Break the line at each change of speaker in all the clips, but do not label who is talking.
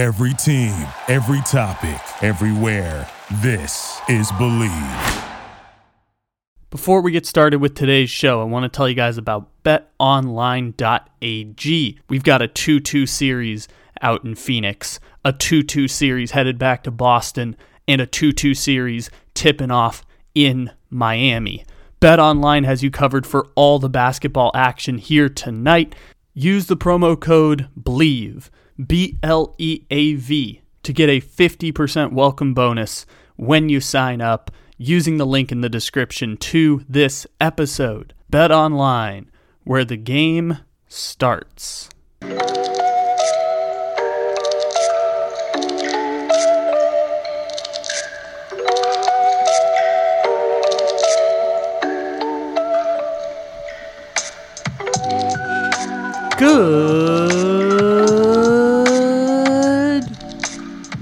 Every team, every topic, everywhere. This is Bleav.
Before we get started with today's show, I want to tell you guys about betonline.ag. We've got a 2 2 series out in Phoenix, a 2 2 series headed back to Boston, and a 2 2 series tipping off in Miami. BetOnline has you covered for all the basketball action here tonight. Use the promo code BLEAV, B L E A V, to get a 50% welcome bonus when you sign up using the link in the description to this episode. BetOnline, where the game starts. Good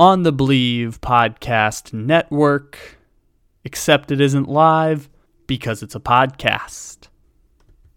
on the Bleav Podcast Network. Except it isn't live because it's a podcast.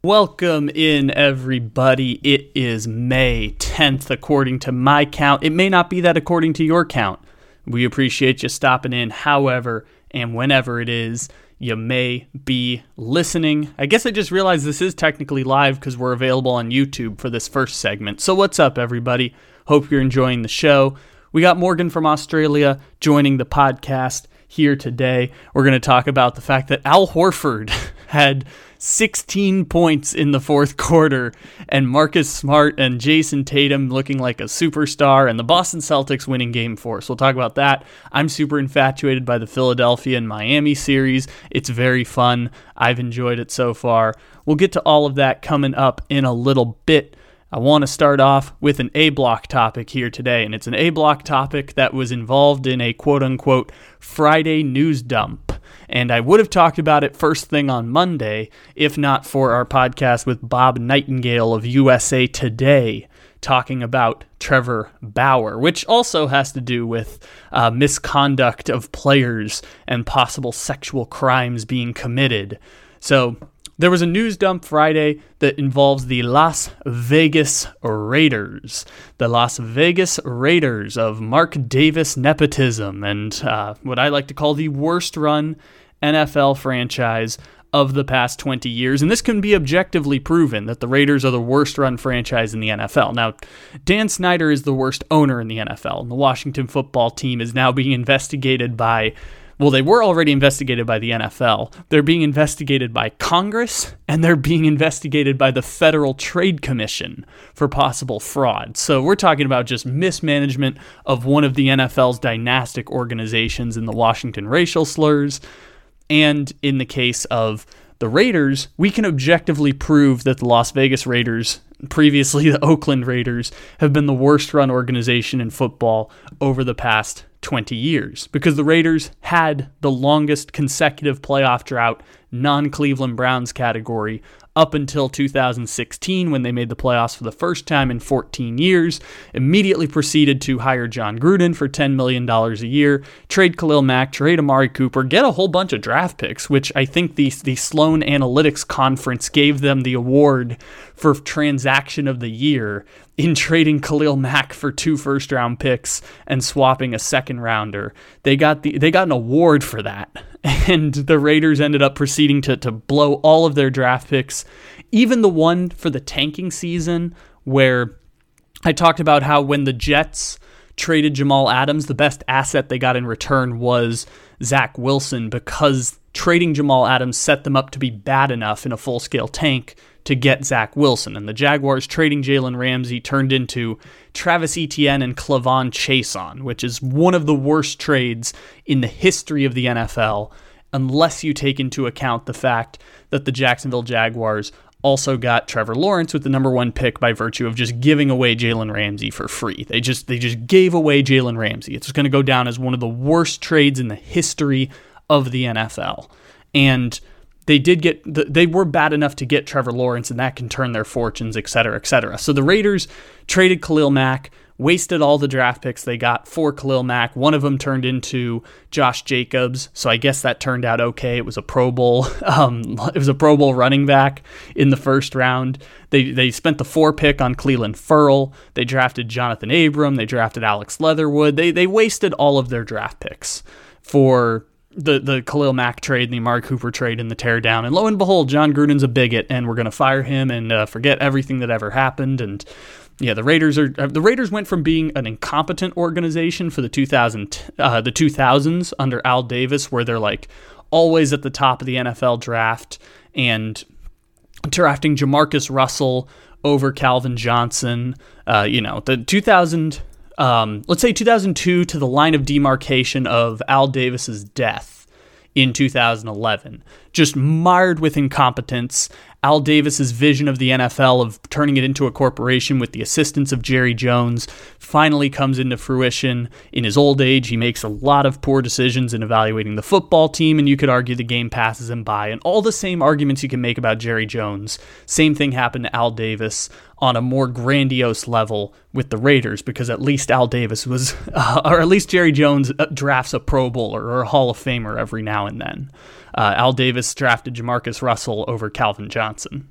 Welcome in, everybody. It is May 10th, according to my count. It may not be that according to your count. We appreciate you stopping in, however, and whenever it is you may be listening. I guess I just realized this is technically live because we're available on YouTube for this first segment. So, what's up, everybody? Hope you're enjoying the show. We got Morgan from Australia joining the podcast here today. We're going to talk about the fact that Al Horford had 16 points in the fourth quarter, and Marcus Smart and Jayson Tatum looking like a superstar, and the Boston Celtics winning game four. So we'll talk about that. I'm super infatuated by the Philadelphia and Miami series. It's very fun. I've enjoyed it so far. We'll get to all of that coming up in a little bit. I want to start off with an A block topic here today, and it's an A block topic that was involved in a quote unquote Friday news dump. And I would have talked about it first thing on Monday if not for our podcast with Bob Nightingale of USA Today talking about Trevor Bauer, which also has to do with uh, misconduct of players and possible sexual crimes being committed. So there was a news dump Friday that involves the Las Vegas Raiders. The Las Vegas Raiders of Mark Davis nepotism and uh, what I like to call the worst run NFL franchise of the past 20 years. And this can be objectively proven that the Raiders are the worst run franchise in the NFL. Now, Dan Snyder is the worst owner in the NFL, and the Washington football team is now being investigated by well, they were already investigated by the NFL. They're being investigated by Congress and they're being investigated by the Federal Trade Commission for possible fraud. So we're talking about just mismanagement of one of the NFL's dynastic organizations in the Washington racial slurs. And in the case of the Raiders, we can objectively prove that the Las Vegas Raiders, previously the Oakland Raiders, have been the worst run organization in football over the past 20 years because the Raiders had the longest consecutive playoff drought, non Cleveland Browns category up until 2016 when they made the playoffs for the first time in 14 years. Immediately proceeded to hire Jon Gruden for $10 million a year, trade Khalil Mack, trade Amari Cooper, get a whole bunch of draft picks, which I think the, the Sloan Analytics Conference gave them the award for transaction of the year in trading Khalil Mack for two first round picks and swapping a second rounder. They got the they got an award for that. And the Raiders ended up proceeding to to blow all of their draft picks, even the one for the tanking season where I talked about how when the Jets traded Jamal Adams, the best asset they got in return was Zach Wilson because trading Jamal Adams set them up to be bad enough in a full scale tank to get Zach Wilson. And the Jaguars trading Jalen Ramsey turned into Travis Etienne and K'Lavon Chaisson, which is one of the worst trades in the history of the NFL, unless you take into account the fact that the Jacksonville Jaguars also got Trevor Lawrence with the number one pick by virtue of just giving away Jalen Ramsey for free. They just they just gave away Jalen Ramsey. It's going to go down as one of the worst trades in the history of the NFL. And they did get they were bad enough to get Trevor Lawrence, and that can turn their fortunes, et cetera, et cetera. So the Raiders traded Khalil Mack, wasted all the draft picks they got for Khalil Mack. One of them turned into Josh Jacobs, so I guess that turned out okay. It was a Pro Bowl, um, it was a Pro Bowl running back in the first round. They they spent the four pick on Clelin Ferrell. They drafted Johnathan Abram. They drafted Alex Leatherwood. They they wasted all of their draft picks for the the Khalil Mack trade, and the Amari Cooper trade, and the teardown. And lo and behold, Jon Gruden's a bigot, and we're going to fire him and uh, forget everything that ever happened. And yeah, the Raiders are uh, the Raiders went from being an incompetent organization for the 2000 uh, the 2000s under Al Davis, where they're like always at the top of the NFL draft and drafting JaMarcus Russell over Calvin Johnson. Uh, you know, the 2000 um, let's say 2002 to the line of demarcation of Al Davis's death in 2011, just mired with incompetence Al Davis's vision of the NFL of turning it into a corporation with the assistance of Jerry Jones finally comes into fruition. In his old age, he makes a lot of poor decisions in evaluating the football team, and you could argue the game passes him by. And all the same arguments you can make about Jerry Jones, same thing happened to Al Davis on a more grandiose level with the Raiders because at least Al Davis was, uh, or at least Jerry Jones drafts a Pro Bowler or a Hall of Famer every now and then. Uh, Al Davis drafted JaMarcus Russell over Calvin Johnson.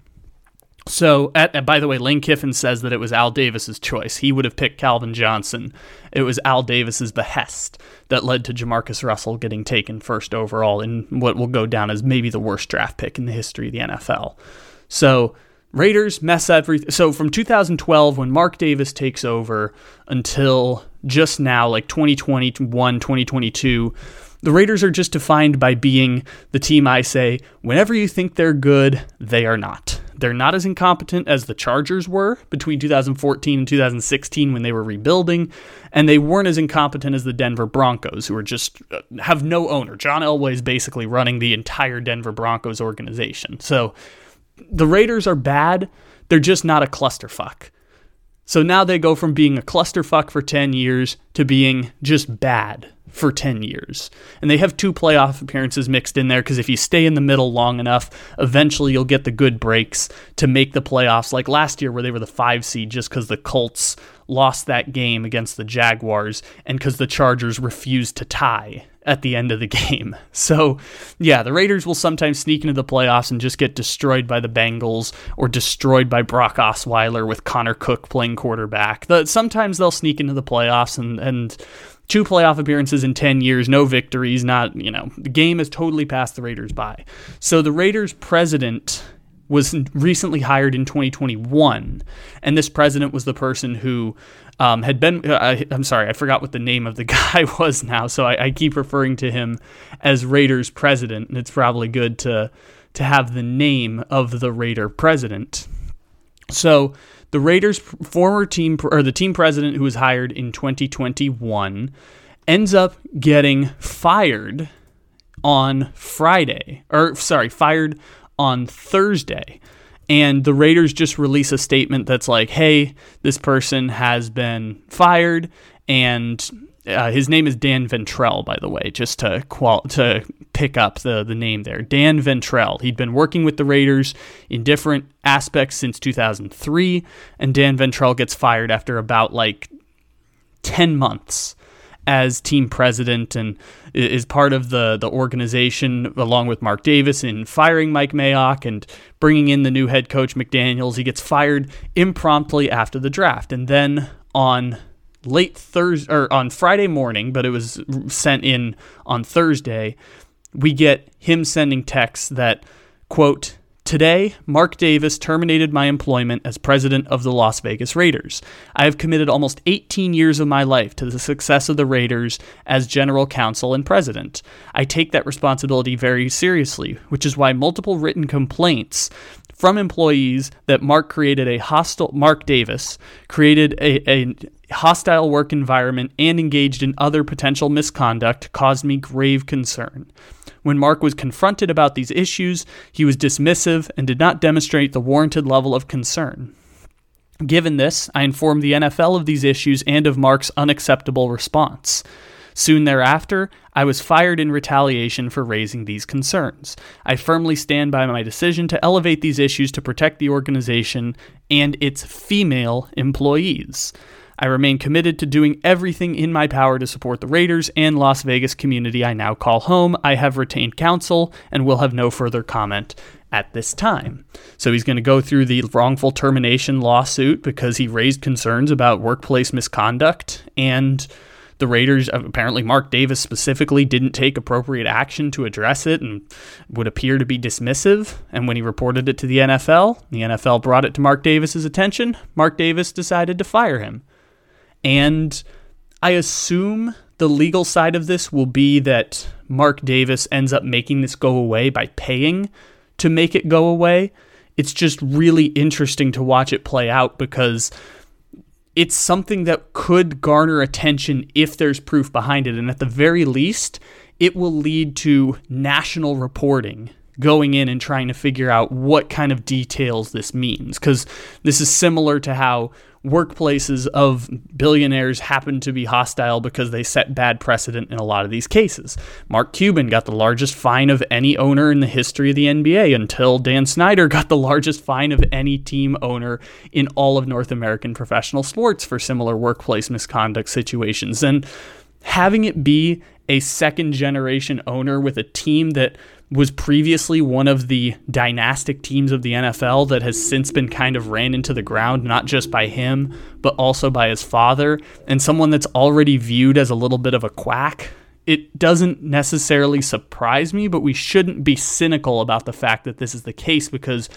So, at, by the way, Lane Kiffin says that it was Al Davis's choice. He would have picked Calvin Johnson. It was Al Davis's behest that led to JaMarcus Russell getting taken first overall in what will go down as maybe the worst draft pick in the history of the NFL. So, Raiders mess everything. So, from 2012, when Mark Davis takes over, until just now, like 2021, 2022, the Raiders are just defined by being the team I say, whenever you think they're good, they are not. They're not as incompetent as the Chargers were between 2014 and 2016 when they were rebuilding, and they weren't as incompetent as the Denver Broncos, who are just uh, have no owner. John Elway is basically running the entire Denver Broncos organization. So the Raiders are bad, they're just not a clusterfuck. So now they go from being a clusterfuck for 10 years to being just bad for 10 years. And they have two playoff appearances mixed in there because if you stay in the middle long enough, eventually you'll get the good breaks to make the playoffs, like last year where they were the five seed just because the Colts lost that game against the Jaguars and because the Chargers refused to tie at the end of the game. So, yeah, the Raiders will sometimes sneak into the playoffs and just get destroyed by the Bengals or destroyed by Brock Osweiler with Connor Cook playing quarterback. The, sometimes they'll sneak into the playoffs and, and two playoff appearances in 10 years, no victories, not, you know, the game has totally passed the Raiders by. So the Raiders president was recently hired in 2021, and this president was the person who um, had been. Uh, I, am sorry, I forgot what the name of the guy was now, so I, I keep referring to him as Raiders president, and it's probably good to to have the name of the Raider president. So the Raiders' former team or the team president who was hired in 2021 ends up getting fired on Friday, or sorry, fired on Thursday. And the Raiders just release a statement that's like, hey, this person has been fired and uh, his name is Dan Ventrelle, by the way, just to qual- to pick up the the name there. Dan Ventrelle. He'd been working with the Raiders in different aspects since 2003, and Dan Ventrelle gets fired after about like 10 months as team president and is part of the the organization along with Mark Davis in firing Mike Mayock and bringing in the new head coach McDaniels. He gets fired impromptu after the draft, and then on late Thursday or on Friday morning, but it was sent in on Thursday. We get him sending texts that quote Today, Mark Davis terminated my employment as president of the Las Vegas Raiders. I have committed almost 18 years of my life to the success of the Raiders as general counsel and president. I take that responsibility very seriously, which is why multiple written complaints from employees that Mark created a hostile Mark Davis created a, a hostile work environment and engaged in other potential misconduct caused me grave concern. When Mark was confronted about these issues, he was dismissive and did not demonstrate the warranted level of concern. Given this, I informed the NFL of these issues and of Mark's unacceptable response. Soon thereafter, I was fired in retaliation for raising these concerns. I firmly stand by my decision to elevate these issues to protect the organization and its female employees. I remain committed to doing everything in my power to support the Raiders and Las Vegas community I now call home. I have retained counsel and will have no further comment at this time. So he's going to go through the wrongful termination lawsuit because he raised concerns about workplace misconduct and the Raiders, uh, apparently Mark Davis specifically, didn't take appropriate action to address it and would appear to be dismissive. And when he reported it to the NFL, the NFL brought it to Mark Davis's attention. Mark Davis decided to fire him. And I assume the legal side of this will be that Mark Davis ends up making this go away by paying to make it go away. It's just really interesting to watch it play out because it's something that could garner attention if there's proof behind it. And at the very least, it will lead to national reporting going in and trying to figure out what kind of details this means. Because this is similar to how workplaces of billionaires happen to be hostile because they set bad precedent in a lot of these cases. Mark Cuban got the largest fine of any owner in the history of the NBA until Dan Snyder got the largest fine of any team owner in all of North American professional sports for similar workplace misconduct situations. And having it be a second generation owner with a team that was previously one of the dynastic teams of the NFL that has since been kind of ran into the ground, not just by him, but also by his father, and someone that's already viewed as a little bit of a quack. It doesn't necessarily surprise me, but we shouldn't be cynical about the fact that this is the case because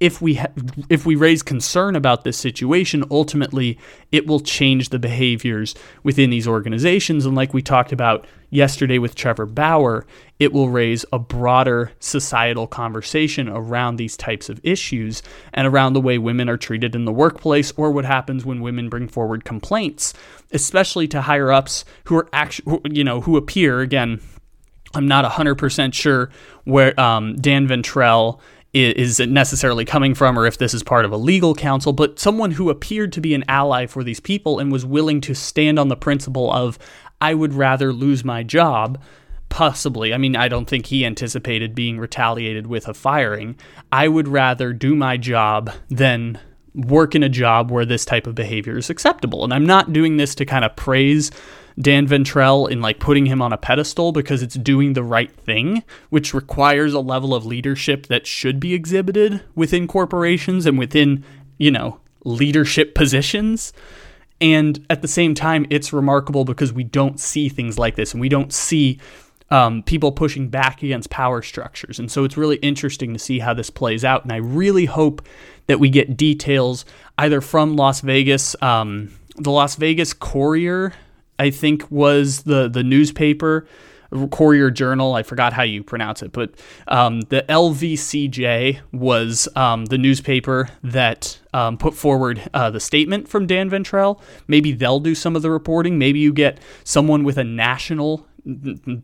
if we ha- if we raise concern about this situation, ultimately it will change the behaviors within these organizations. And like we talked about yesterday with Trevor Bauer, it will raise a broader societal conversation around these types of issues and around the way women are treated in the workplace or what happens when women bring forward complaints, especially to higher ups who are actually you know who appear again. I'm not 100% sure where um, Dan Ventrelle is necessarily coming from or if this is part of a legal counsel, but someone who appeared to be an ally for these people and was willing to stand on the principle of, I would rather lose my job. Possibly. I mean, I don't think he anticipated being retaliated with a firing. I would rather do my job than work in a job where this type of behavior is acceptable. And I'm not doing this to kind of praise Dan Ventrelle in like putting him on a pedestal because it's doing the right thing, which requires a level of leadership that should be exhibited within corporations and within, you know, leadership positions. And at the same time, it's remarkable because we don't see things like this and we don't see um, people pushing back against power structures. And so it's really interesting to see how this plays out. And I really hope that we get details either from Las Vegas, um, the Las Vegas Courier I think was the the newspaper Courier Journal. I forgot how you pronounce it, but um, the LVCJ was um, the newspaper that um, put forward uh, the statement from Dan Ventrelle. Maybe they'll do some of the reporting. Maybe you get someone with a national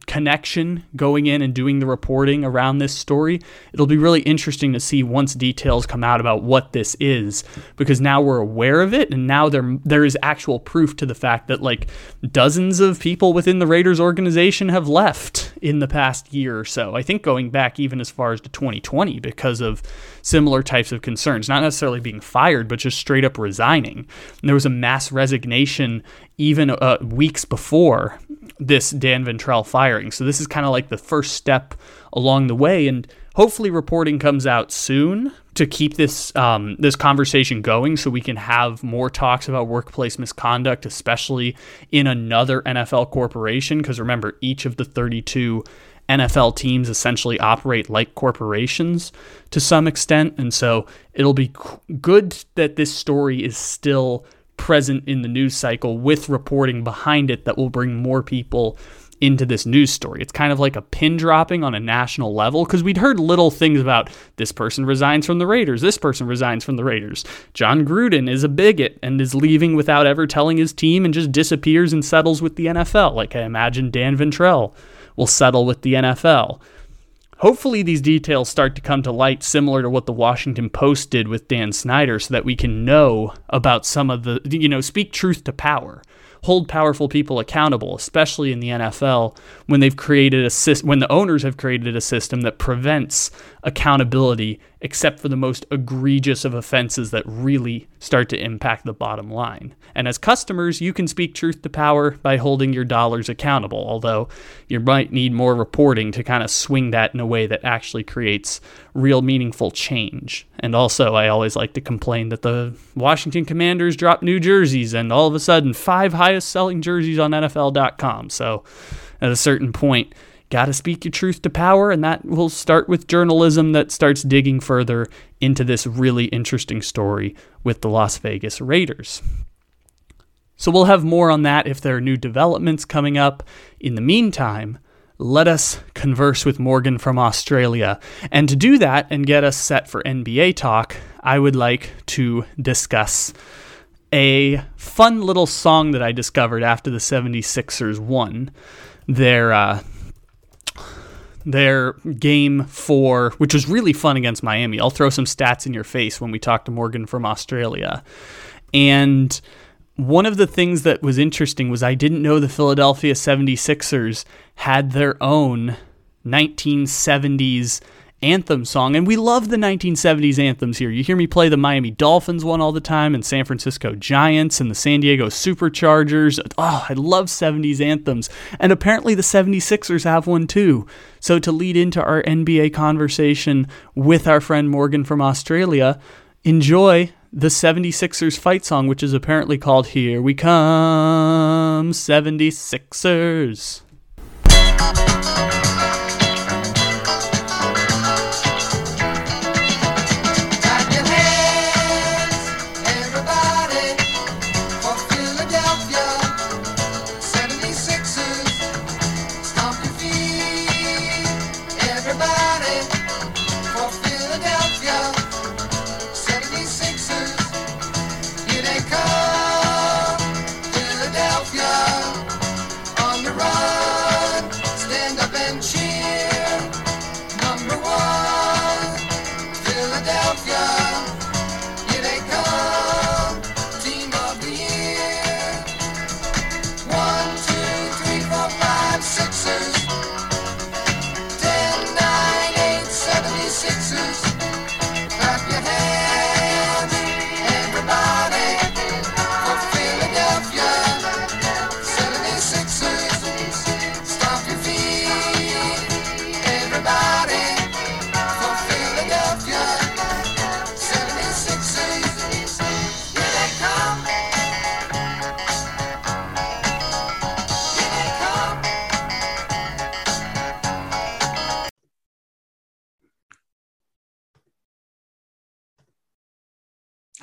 connection going in and doing the reporting around this story. It'll be really interesting to see once details come out about what this is because now we're aware of it and now there there is actual proof to the fact that like dozens of people within the Raiders organization have left in the past year or so. I think going back even as far as to 2020 because of similar types of concerns, not necessarily being fired but just straight up resigning. And there was a mass resignation even uh, weeks before this Dan Ventrelle firing. So this is kind of like the first step along the way, and hopefully reporting comes out soon to keep this um, this conversation going, so we can have more talks about workplace misconduct, especially in another NFL corporation. Because remember, each of the 32 NFL teams essentially operate like corporations to some extent, and so it'll be good that this story is still present in the news cycle with reporting behind it that will bring more people into this news story. It's kind of like a pin dropping on a national level because we'd heard little things about this person resigns from the Raiders, this person resigns from the Raiders. Jon Gruden is a bigot and is leaving without ever telling his team and just disappears and settles with the NFL. Like I imagine Dan Ventrelle will settle with the NFL. Hopefully, these details start to come to light similar to what the Washington Post did with Dan Snyder so that we can know about some of the, you know, speak truth to power. Hold powerful people accountable, especially in the NFL when they've created a when the owners have created a system that prevents accountability except for the most egregious of offenses that really start to impact the bottom line. And as customers, you can speak truth to power by holding your dollars accountable, although you might need more reporting to kind of swing that in a way that actually creates real meaningful change. And also, I always like to complain that the Washington Commanders dropped new jerseys and all of a sudden five highest selling jerseys on NFL.com. So at a certain point, got to speak your truth to power, and that will start with journalism that starts digging further into this really interesting story with the Las Vegas Raiders. So we'll have more on that if there are new developments coming up. In the meantime, let us converse with Morgan from Australia. And to do that and get us set for NBA talk, I would like to discuss a fun little song that I discovered after the 76ers won their uh, their game four, which was really fun against Miami. I'll throw some stats in your face when we talk to Morgan from Australia. And one of the things that was interesting was I didn't know the Philadelphia 76ers had their own 1970s anthem song. And we love the 1970s anthems here. You hear me play the Miami Dolphins one all the time, and San Francisco Giants, and the San Diego Superchargers. Oh, I love 70s anthems. And apparently the 76ers have one too. So to lead into our NBA conversation with our friend Morgan from Australia, enjoy the 76ers fight song, which is apparently called Here We Come, 76ers.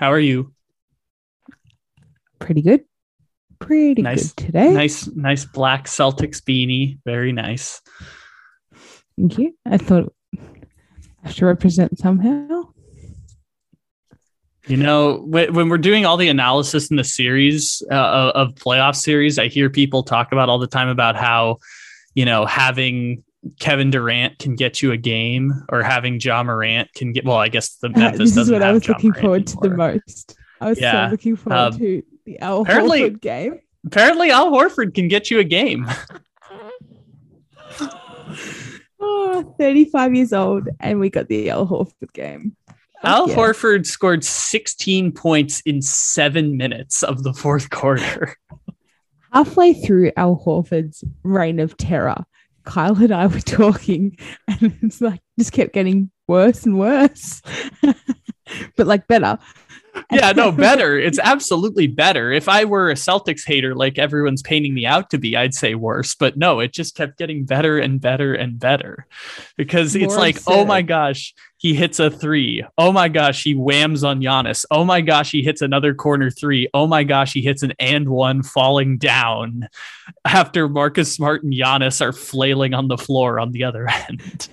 How are you?
Pretty good. Pretty
nice,
good today.
Nice, nice black Celtics beanie. Very nice.
Thank you. I thought I should represent somehow.
You know, when we're doing all the analysis in the series uh, of playoff series, I hear people talk about all the time about how, you know, having Kevin Durant can get you a game, or having Ja Morant can get. Well, I guess the Memphis.
This is what I was
ja
looking
Morant
forward
anymore.
to the most. I was
Yeah.
so looking forward
Um,
to the Al Horford game.
Apparently, Al Horford can get you a game.
Oh, 35 years old, and we got the Al Horford game.
Al
Yeah.
Horford scored 16 points in seven minutes of the fourth quarter.
Halfway through Al Horford's reign of terror, Kyle and I were talking, and it's like just kept getting worse and worse, but like better.
Yeah, no, better. It's absolutely better. If I were a Celtics hater, like everyone's painting me out to be, I'd say worse. But no, it just kept getting better and better and better because it's
More
like, oh my gosh, he hits a three. Oh my gosh, he whams on Giannis. Oh my gosh, he hits another corner three. Oh my gosh, he hits an and one falling down after Marcus Smart and Giannis are flailing on the floor on the other end.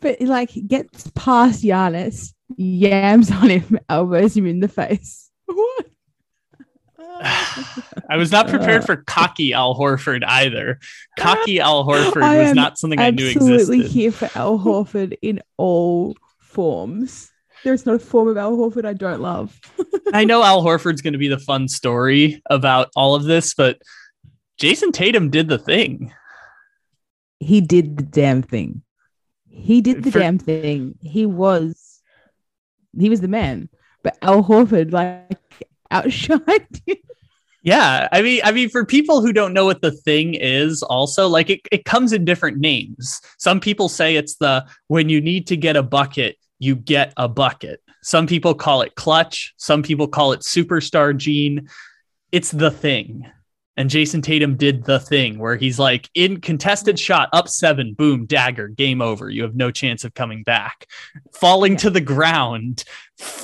But like gets past Giannis, yams on him, elbows him in the face. What?
I was not prepared uh. for cocky Al Horford either. Cocky Al Horford
I
was not something I knew existed.
I'm absolutely here for Al Horford in all forms. There's not a form of Al Horford I don't love.
I know Al Horford's going to be the fun story about all of this, but Jayson Tatum did the thing.
He did the damn thing. He did the
For-
damn thing. He was he was the man. But Al Horford like outshined him.
Yeah, I mean, I mean, for people who don't know what the thing is, also like it, it comes in different names. Some people say it's the when you need to get a bucket, you get a bucket. Some people call it clutch. Some people call it superstar gene. It's the thing. And Jayson Tatum did the thing where he's like in contested shot, up seven, boom, dagger, game over. You have no chance of coming back. Falling to the ground,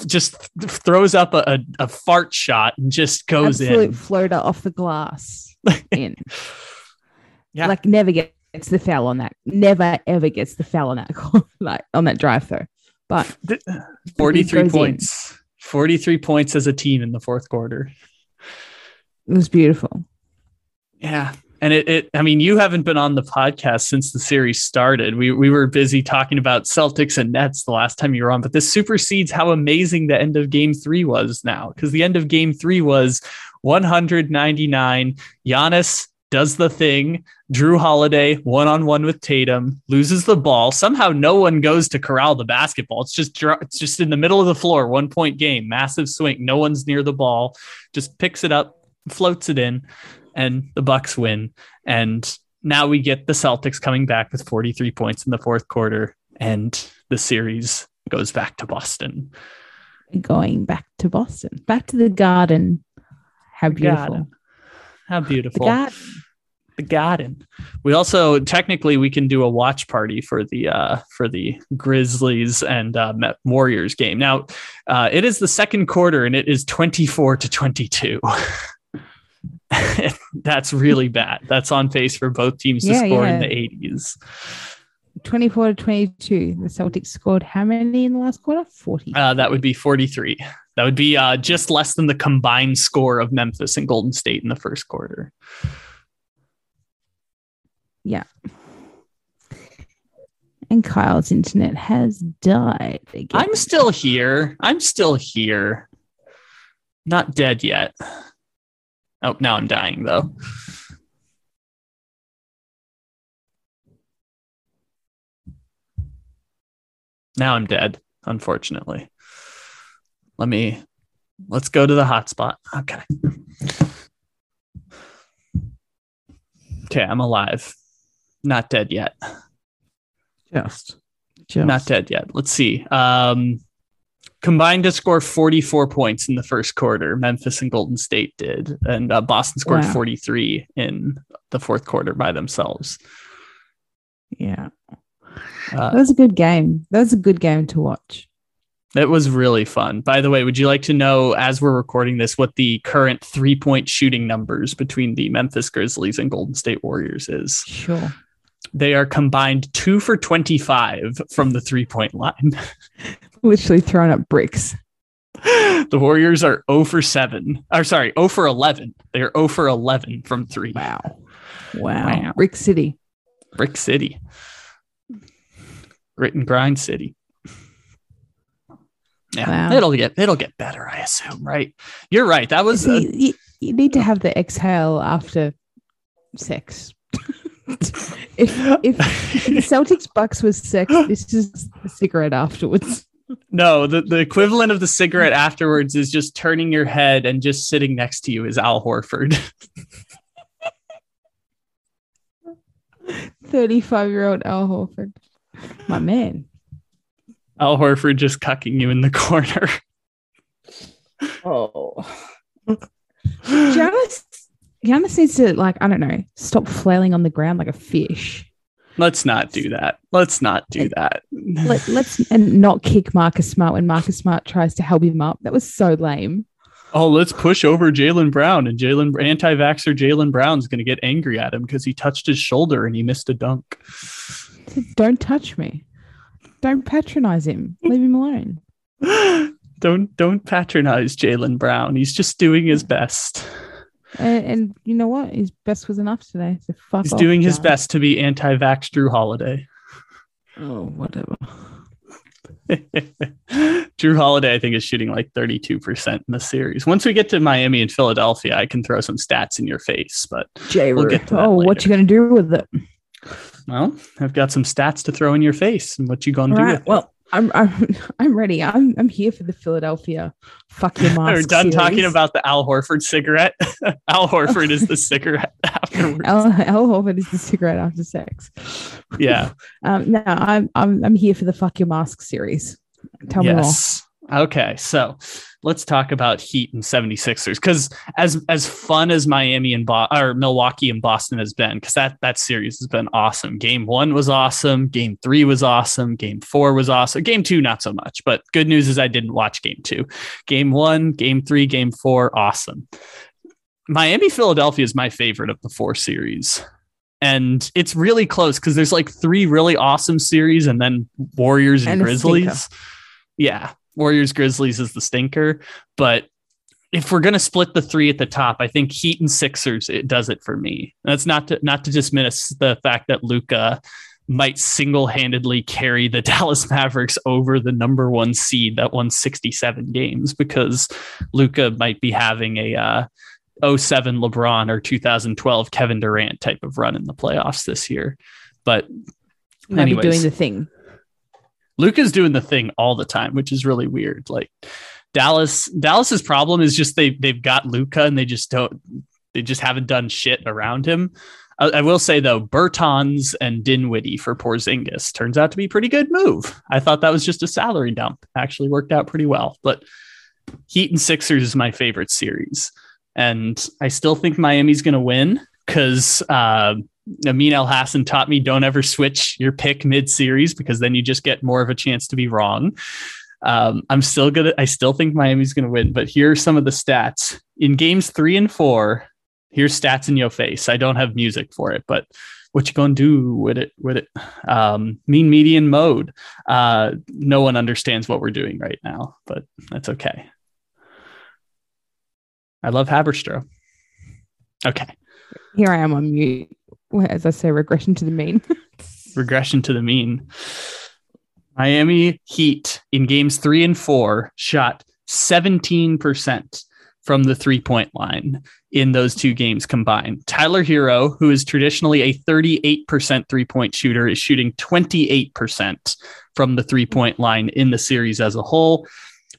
just th- throws up a, a, a fart shot and just goes
Absolute
in.
floater off the glass. in.
Yeah.
Like never gets the foul on that. Never ever gets the foul on that like on that drive throw. But
43
goes in.
points. 43 points as a team in the fourth quarter.
it was beautiful.
Yeah. And it, it I mean, you haven't been on the podcast since the series started. We we were busy talking about Celtics and Nets the last time you were on, but this supersedes how amazing the end of game three was now. Because the end of game three was 199. Giannis does the thing. Jrue Holiday one on one with Tatum loses the ball. Somehow no one goes to corral the basketball. It's just it's just in the middle of the floor, one point game, massive swing. No one's near the ball. Just picks it up, floats it in, and the Bucks win. And now we get the Celtics coming back with 43 points in the fourth quarter, and the series goes back to Boston.
Going back to Boston. Back to the garden. How beautiful.
Garden. How
The
beautiful.
garden.
the garden. We also technically we can do a watch party for the uh for the Grizzlies and uh Met Warriors game. Now, uh it is the second quarter and it is 24 to 22. That's really bad. That's on pace for both teams to
Yeah,
score in the 80s.
24 to 22. The Celtics scored how many in the last quarter? 40.
Uh, that would be 43. That would be uh, just less than the combined score of Memphis and Golden State in the first quarter.
yeah. And Kyle's internet has died again.
I'm still here. I'm still here. Not dead yet. Oh, now I'm dying though. Now I'm dead, unfortunately. Let me let's go to the hotspot. Okay. Okay, I'm alive. Not dead yet.
just. just.
Not dead yet. Let's see. Um, combined to score 44 points in the first quarter. Memphis and Golden State did, and uh, Boston scored
Wow.
43 in the fourth quarter by themselves.
Yeah.
Uh,
That was a good game. That was a good game to watch.
it was really fun. By the way, would you like to know, as we're recording this, what the current three point shooting numbers between the Memphis Grizzlies and Golden State Warriors is?
Sure.
They are combined two for 25 from the three point line.
Literally throwing up bricks.
the Warriors are 0 for 7. Or sorry, 0 for 11. They are 0 for 11 from 3.
Wow. Wow.
Wow.
Brick City.
Brick City. Grit and grind city. Yeah,
Wow.
it'll get it'll get better, I assume, right? You're right. That was
See, you, you need to have the exhale after sex. if, if, if the Celtics Bucks was sex, this is a cigarette afterwards.
No the, the equivalent of the cigarette afterwards is just turning your head and just sitting next to you is Al Horford.
35 year old Al Horford. My man.
Al Horford just cucking you in the corner.
Oh. Giannis, Giannis needs to like I don't know, stop flailing on the ground like a fish.
Let's not do that. Let's not do that.
Let, let's and not kick Marcus Smart when Marcus Smart tries to help him up. That was so lame.
Oh, let's push over Jaylen Brown, and Jaylen anti-vaxxer Jaylen Brown's going to get angry at him because he touched his shoulder and he missed a dunk.
Don't touch me. Don't patronize him. Leave him alone.
don't don't patronize Jaylen Brown. He's just doing his best.
And, and, you know what? His best was enough today. So fuck
He's
off,
doing his
John.
best to be anti-vax Jrue Holiday.
Oh, whatever.
Jrue Holiday, I think, is shooting like 32% in the series. Once we get to Miami and Philadelphia, I can throw some stats in your face, but
J.
We'll get to that
oh, what you gonna do with it?
well, I've got some stats to throw in your face and what you gonna
All
do
right.
with it.
Well, I'm I'm I'm ready. I'm I'm here for the Philadelphia. Fuck your mask.
We're done talking about the Al Horford cigarette. Al Horford is the cigarette afterwards.
Al, Al Horford is the cigarette after sex.
yeah.
Um, no, I'm I'm I'm here for the fuck your mask series. Tell me more.
yes. Okay, so let's talk about Heat and 76ers because as as fun as Miami and Bo- or Milwaukee and Boston has been, because that that series has been awesome. Game one was awesome. Game three was awesome. Game four was awesome. Game two not so much, but good news is I didn't watch game two. Game one, game three, game four, awesome. Miami Philadelphia is my favorite of the four series. And it's really close because there's like three really awesome series and then Warriors and,
And.
Grizzlies. Yeah. Warriors Grizzlies is the stinker. But if we're gonna split the three at the top, I think Heat and Sixers it does it for me. That's not to not to dismiss the fact that Luka might single-handedly carry the Dallas Mavericks over the number one seed that won 67 games because Luka might be having a uh, 07 LeBron or 2012 Kevin Durant type of run in the playoffs this year. But
Might be
anyways.
doing the thing.
Luka's doing the thing all the time, which is really weird. Like Dallas, Dallas's problem is just they they've got Luka and they just don't they just haven't done shit around him. I, I will say though, Bertans and Dinwiddie for Porzingis turns out to be pretty good move. I thought that was just a salary dump. Actually worked out pretty well. But Heat and Sixers is my favorite series, and I still think Miami's going to win because uh, Amin Elhassan taught me don't ever switch your pick mid series because then you just get more of a chance to be wrong. Um, I'm still gonna. I still think Miami's gonna win, but here are some of the stats in games three and four. Here's stats in your face. I don't have music for it, but what you gonna do with it? With it? Um, mean median mode. Uh, no one understands what we're doing right now, but that's okay. I love Haberstroh. Okay.
Here I am on mute. As I say, regression to the mean.
regression to the mean. Miami Heat in games three and four shot 17% from the three point line in those two games combined. Tyler Herro, who is traditionally a 38% three point shooter, is shooting 28% from the three point line in the series as a whole.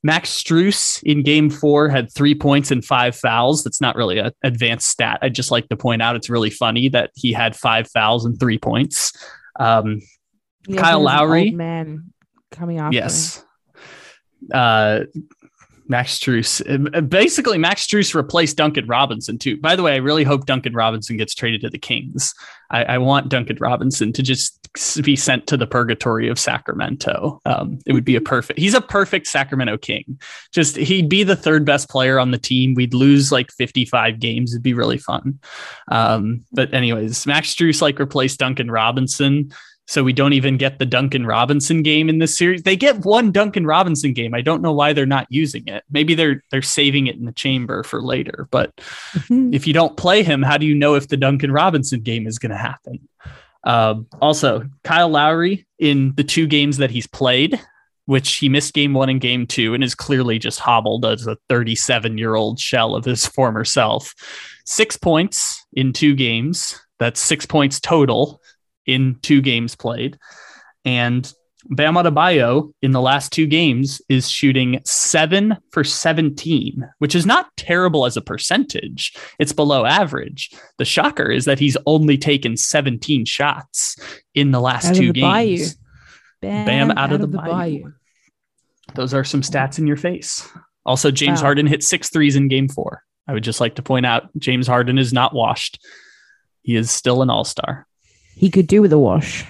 Max Strus in game four had three points and five fouls. That's not really an advanced stat. I'd just like to point out it's really funny that he had five fouls and three points. Um,
Yeah,
Kyle Lowry.
man coming off.
yes. Uh, Max Strus. uh, Basically, Max Strus replaced Duncan Robinson too. By the way, I really hope Duncan Robinson gets traded to the Kings. I, I want Duncan Robinson to just be sent to the purgatory of Sacramento. Um, it would be a perfect. He's a perfect Sacramento King. Just he'd be the third best player on the team. We'd lose like 55 games. It'd be really fun. Um, but anyways, Max Strus like replaced Duncan Robinson. So we don't even get the Duncan Robinson game in this series. They get one Duncan Robinson game. I don't know why they're not using it. Maybe they're they're saving it in the chamber for later. But
Mhm.
if you don't play him, how do you know if the Duncan Robinson game is going to happen? Um, also, Kyle Lowry in the two games that he's played, which he missed game one and game two, and is clearly just hobbled as a 37 year old shell of his former self. Six points in two games. That's six points total in two games played. And Bam Adebayo in the last two games is shooting seven for 17, which is not terrible as a percentage. It's below average. The shocker is that he's only taken 17 shots in the last
Out of
two
the
games.
Bam,
Bam out of the bayou.
bayou.
Those are some stats in your face. Also, James
Wow.
Harden hit six threes in game four. I would just like to point out James Harden is not washed. He is still an all star.
He could do with a wash.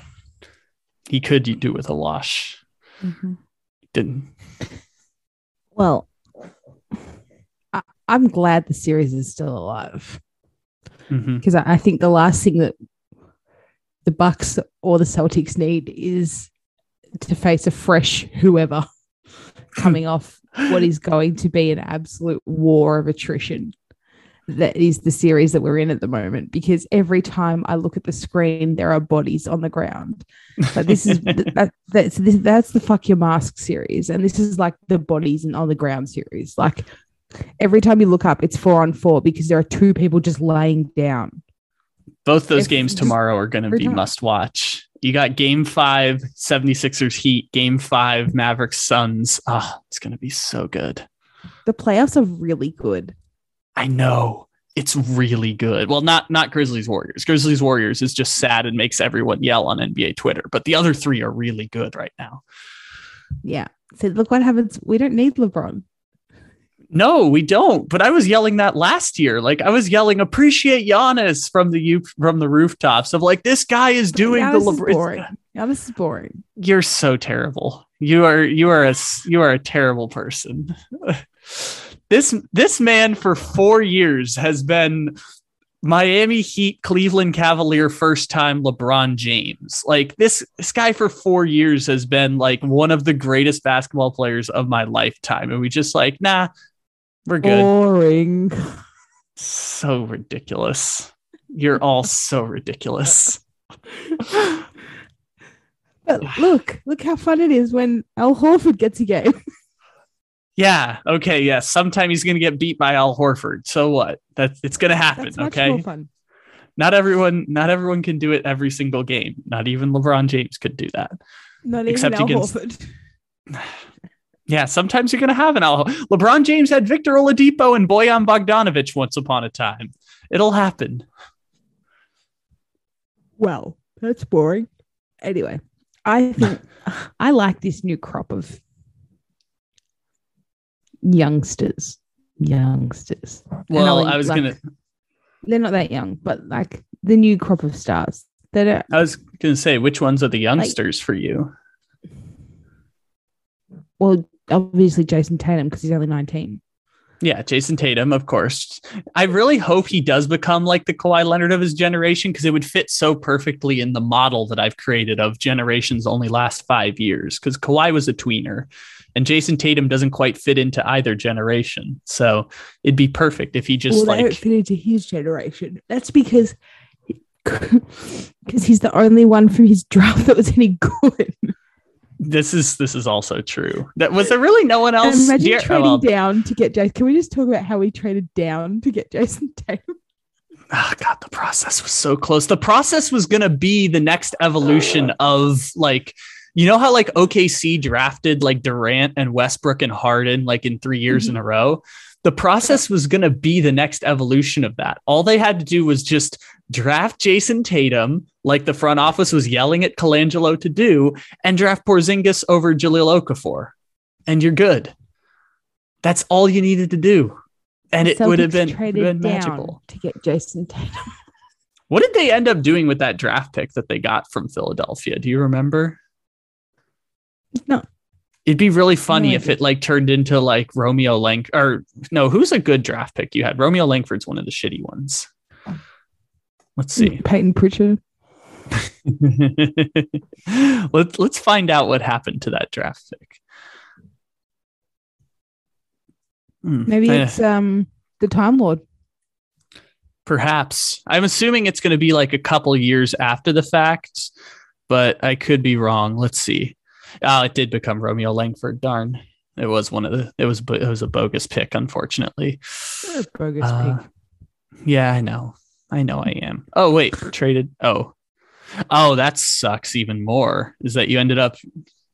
He could do with a wash. Mm-hmm. Didn't.
Well, I, I'm glad the series is still alive
mm-hmm.
because I, I think the last thing that the Bucks or the Celtics need is to face a fresh whoever coming off what is going to be an absolute war of attrition. That is the series that we're in at the moment because every time I look at the screen, there are bodies on the ground. But this is that, that's this, that's the fuck your mask series, and this is like the bodies and on the ground series. Like every time you look up, it's four on four because there are two people just laying down.
Both those
If-
games tomorrow are going to be
time.
must watch. You got game five, 76ers Heat, game five, Mavericks Suns. Ah, it's going to be so good.
The playoffs are really good.
I know it's really good. Well, not not Grizzlies Warriors. Grizzlies Warriors is just sad and makes everyone yell on NBA Twitter. But the other three are really good right now.
Yeah. So look what happens. We don't need LeBron.
No, we don't. But I was yelling that last year. Like I was yelling, appreciate Giannis from the you from the rooftops of like this guy is doing
Giannis
the LeBron.
boring. Giannis is boring.
You're so terrible. You are you are a you are a terrible person. this this man for four years has been Miami Heat, Cleveland Cavalier, first time LeBron James. Like this, this guy for four years has been like one of the greatest basketball players of my lifetime. And we just like, nah, we're good.
Boring.
So ridiculous. You're all so ridiculous.
But look, look how fun it is when Al Horford gets a game.
Yeah. Okay. Yeah. Sometime he's gonna get beat by Al Horford. So what? That's it's gonna happen.
That's
okay.
fun.
Not everyone. Not everyone can do it every single game. Not even LeBron James could do that.
Not even Al
against-
Horford.
Yeah. Sometimes you're gonna have an Al. LeBron James had Victor Oladipo and Bojan Bogdanovic once upon a time. It'll happen.
Well, that's boring. Anyway, I think I like this new crop of youngsters. Youngsters.
Well,
like-
I was
like,
gonna.
They're not that young, but like the new crop of stars that are
I was gonna say which ones are the youngsters for you.
well, obviously Jayson Tatum because he's only nineteen.
Yeah, Jayson Tatum, of course. I really hope he does become like the Kawhi Leonard of his generation because it would fit so perfectly in the model that I've created of generations only last five years. Because Kawhi was a tweener, and Jayson Tatum doesn't quite fit into either generation. So it'd be perfect if he just
well,
like
fit into his generation. That's because because he's the only one from his draft that was any good.
this is this is also true. That was there really no one else?
imagine
Dear-
trading
well,
down to get Jason. Can we just talk about how we traded down to get Jayson Tatum?
oh god the process was so close the process was going to be the next evolution of like you know how like okc drafted like durant and westbrook and harden like in three years in a mm-hmm. row? The process was going to be the next evolution of that. All they had to do was just draft jayson tatum like the front office was yelling at colangelo to do and draft porzingis over jahlil okafor. And you're good. That's all you needed to do. And it would have been, been magical.
to get Jayson Tatum.
what did they end up doing with that draft pick that they got from Philadelphia? Do you remember?
No.
It'd be really funny
No
if it like turned into like Romeo Lang or no, who's a good draft pick you had? Romeo Langford's one of the shitty ones. Let's see.
Peyton Pritchard.
let's let's find out what happened to that draft pick. Hmm,
Maybe
eh.
it's um the Time Lord.
Perhaps. I'm assuming it's going to be like a couple years after the fact, but I could be wrong. Let's see. Oh, it did become Romeo Langford. Darn. It was one of the it was it was a bogus pick, unfortunately.
Bogus
Uh,
pick.
Yeah, I know. I know I am. Oh, wait, traded. Oh. Oh, that sucks even more. Is that you ended up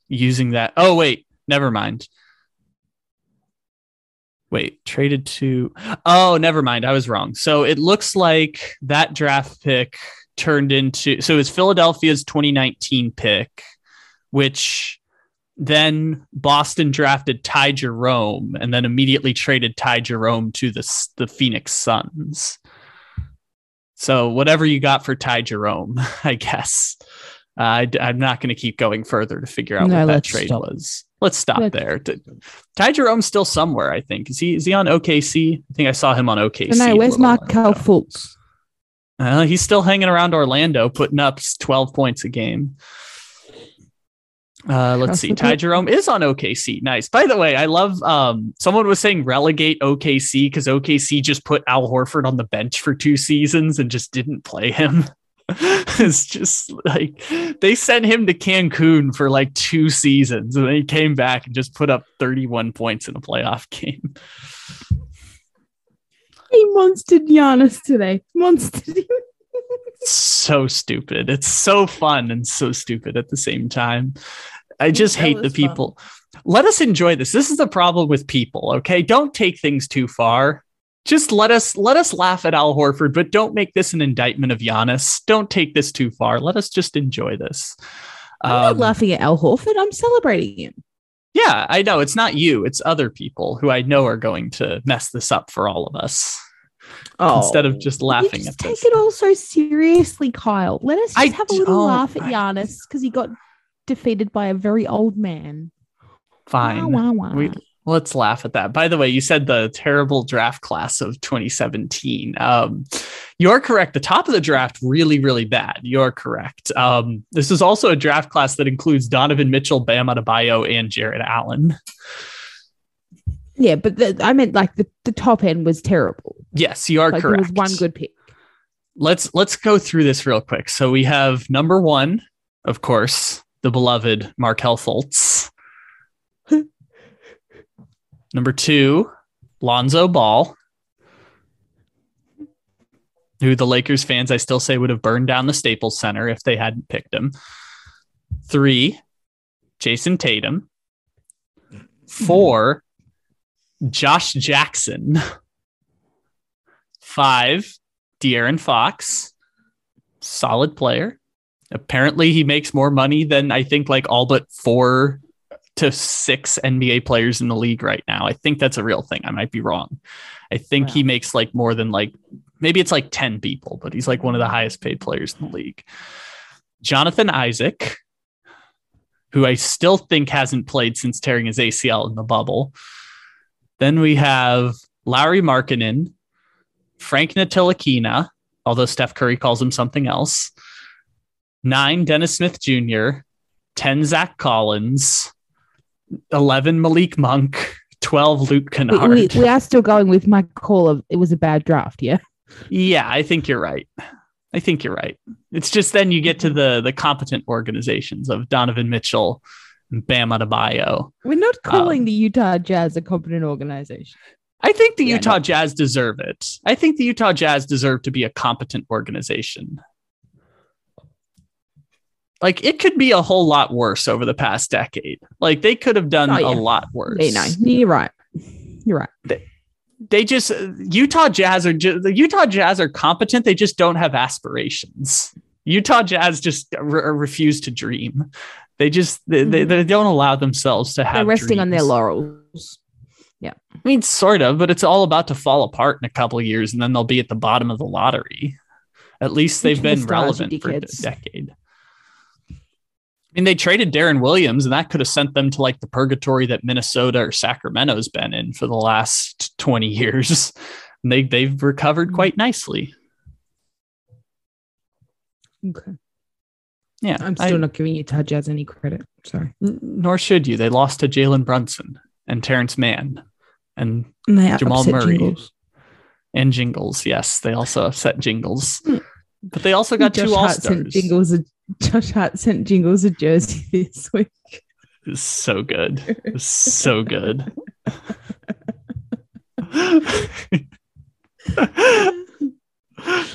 using that? Oh, wait, never mind. Wait, traded to Oh, never mind. I was wrong. So it looks like that draft pick turned into so it's Philadelphia's 2019 pick, which Then Boston drafted Ty Jerome and then immediately traded Ty Jerome to the, the Phoenix Suns. So whatever you got for Ty Jerome, I guess. Uh, I, am not going to keep going further to figure out no, what that trade stop. was. Let's stop let's there. Ty Jerome's still somewhere, I think. Is he is he on OKC? I think I saw him on OKC.
No, where's Markelle Fultz?
Uh, he's still hanging around Orlando, putting up 12 points a game. Uh, let's see. Ty Jerome is on OKC. Nice. By the way, I love. Um, someone was saying relegate OKC because OKC just put Al Horford on the bench for two seasons and just didn't play him. it's just like they sent him to Cancun for like two seasons and then he came back and just put up 31 points in a playoff game.
He monstered Giannis today. Monstered
so stupid. It's so fun and so stupid at the same time. I just hate the people. Fun. Let us enjoy this. This is the problem with people, okay? Don't take things too far. Just let us let us laugh at Al Horford, but don't make this an indictment of Giannis. Don't take this too far. Let us just enjoy this.
I'm um, not laughing at Al Horford. I'm celebrating him.
Yeah, I know. It's not you. It's other people who I know are going to mess this up for all of us. Oh, instead of just laughing
just
at
take this. it all so seriously, Kyle. Let us just I have a little laugh at Giannis because he got defeated by a very old man.
Fine. Wah, wah, wah. We, let's laugh at that. By the way, you said the terrible draft class of 2017. Um, you're correct. The top of the draft, really, really bad. You're correct. Um, this is also a draft class that includes Donovan Mitchell, Bam Adebayo, and Jarrett Allen.
Yeah, but the, I meant like the, the top end was terrible.
Yes, you are
like
correct.
There was one good pick.
Let's let's go through this real quick. So we have number one, of course, the beloved Markelle Fultz. number two, Lonzo Ball, who the Lakers fans I still say would have burned down the Staples Center if they hadn't picked him. Three, Jayson Tatum. Hmm. Four, Josh Jackson. Five, De'Aaron Fox. Solid player. Apparently, he makes more money than I think like all but four to six NBA players in the league right now. I think that's a real thing. I might be wrong. I think wow. he makes like more than like maybe it's like 10 people, but he's like one of the highest paid players in the league. Jonathan Isaac, who I still think hasn't played since tearing his ACL in the bubble. Then we have Lauri Markkanen, Frank Ntilikina, although Steph Curry calls him something else. Nine, Dennis Smith Jr., 10, Zach Collins, 11, Malik Monk, 12, Luke Kennard.
We, we, we are still going with my call of it was a bad draft, yeah?
Yeah, I think you're right. I think you're right. It's just then you get to the the competent organizations of Donovan Mitchell, Bam Adebayo.
We're not calling um, the Utah Jazz a competent organization.
I think the yeah, Utah no. Jazz deserve it. I think the Utah Jazz deserve to be a competent organization. Like it could be a whole lot worse over the past decade. Like they could have done oh, yeah. a lot worse.
They know. You're right. You're right.
They, they just Utah Jazz are just, the Utah Jazz are competent. They just don't have aspirations. Utah Jazz just re- refuse to dream. They just they, mm-hmm. they, they, don't allow themselves to have.
They're resting
dreams.
on their laurels. Yeah,
I mean, sort of, but it's all about to fall apart in a couple of years, and then they'll be at the bottom of the lottery. At least they've been relevant for kids. a decade. I mean, they traded Deron Williams, and that could have sent them to like the purgatory that Minnesota or Sacramento's been in for the last 20 years. And they they've recovered mm-hmm. quite nicely.
Okay.
Yeah.
I'm still I, not giving Utah Jazz any credit. Sorry.
Nor should you. They lost to Jalen Brunson and Terance Mann and, and Jamal Murray. Jingles. And Jingles, yes. They also upset Jingles. Hmm. But they also got Josh two All Stars.
Jingles Josh Hart sent Jingles a jersey this week.
It's so good. It's so good.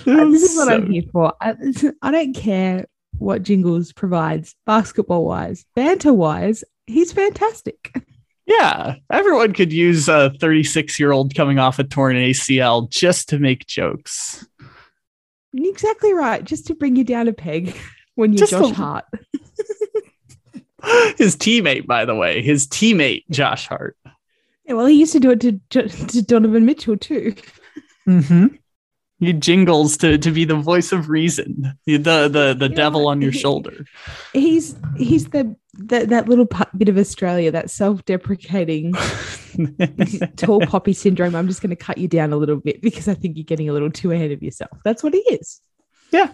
this is what so... I'm here for. I, I don't care what Jingles provides basketball wise, banter wise. He's fantastic.
Yeah, everyone could use a 36 year old coming off a torn ACL just to make jokes.
Exactly right. Just to bring you down a peg when you're just Josh a, Hart.
his teammate, by the way, his teammate Josh Hart.
Yeah, well, he used to do it to, to Donovan Mitchell too.
Mm-hmm. He jingles to to be the voice of reason, the the the, the
know
devil on your shoulder.
He's he's the that that little bit of Australia, that self-deprecating tall poppy syndrome. I'm just going to cut you down a little bit because I think you're getting a little too ahead of yourself. That's what he is.
Yeah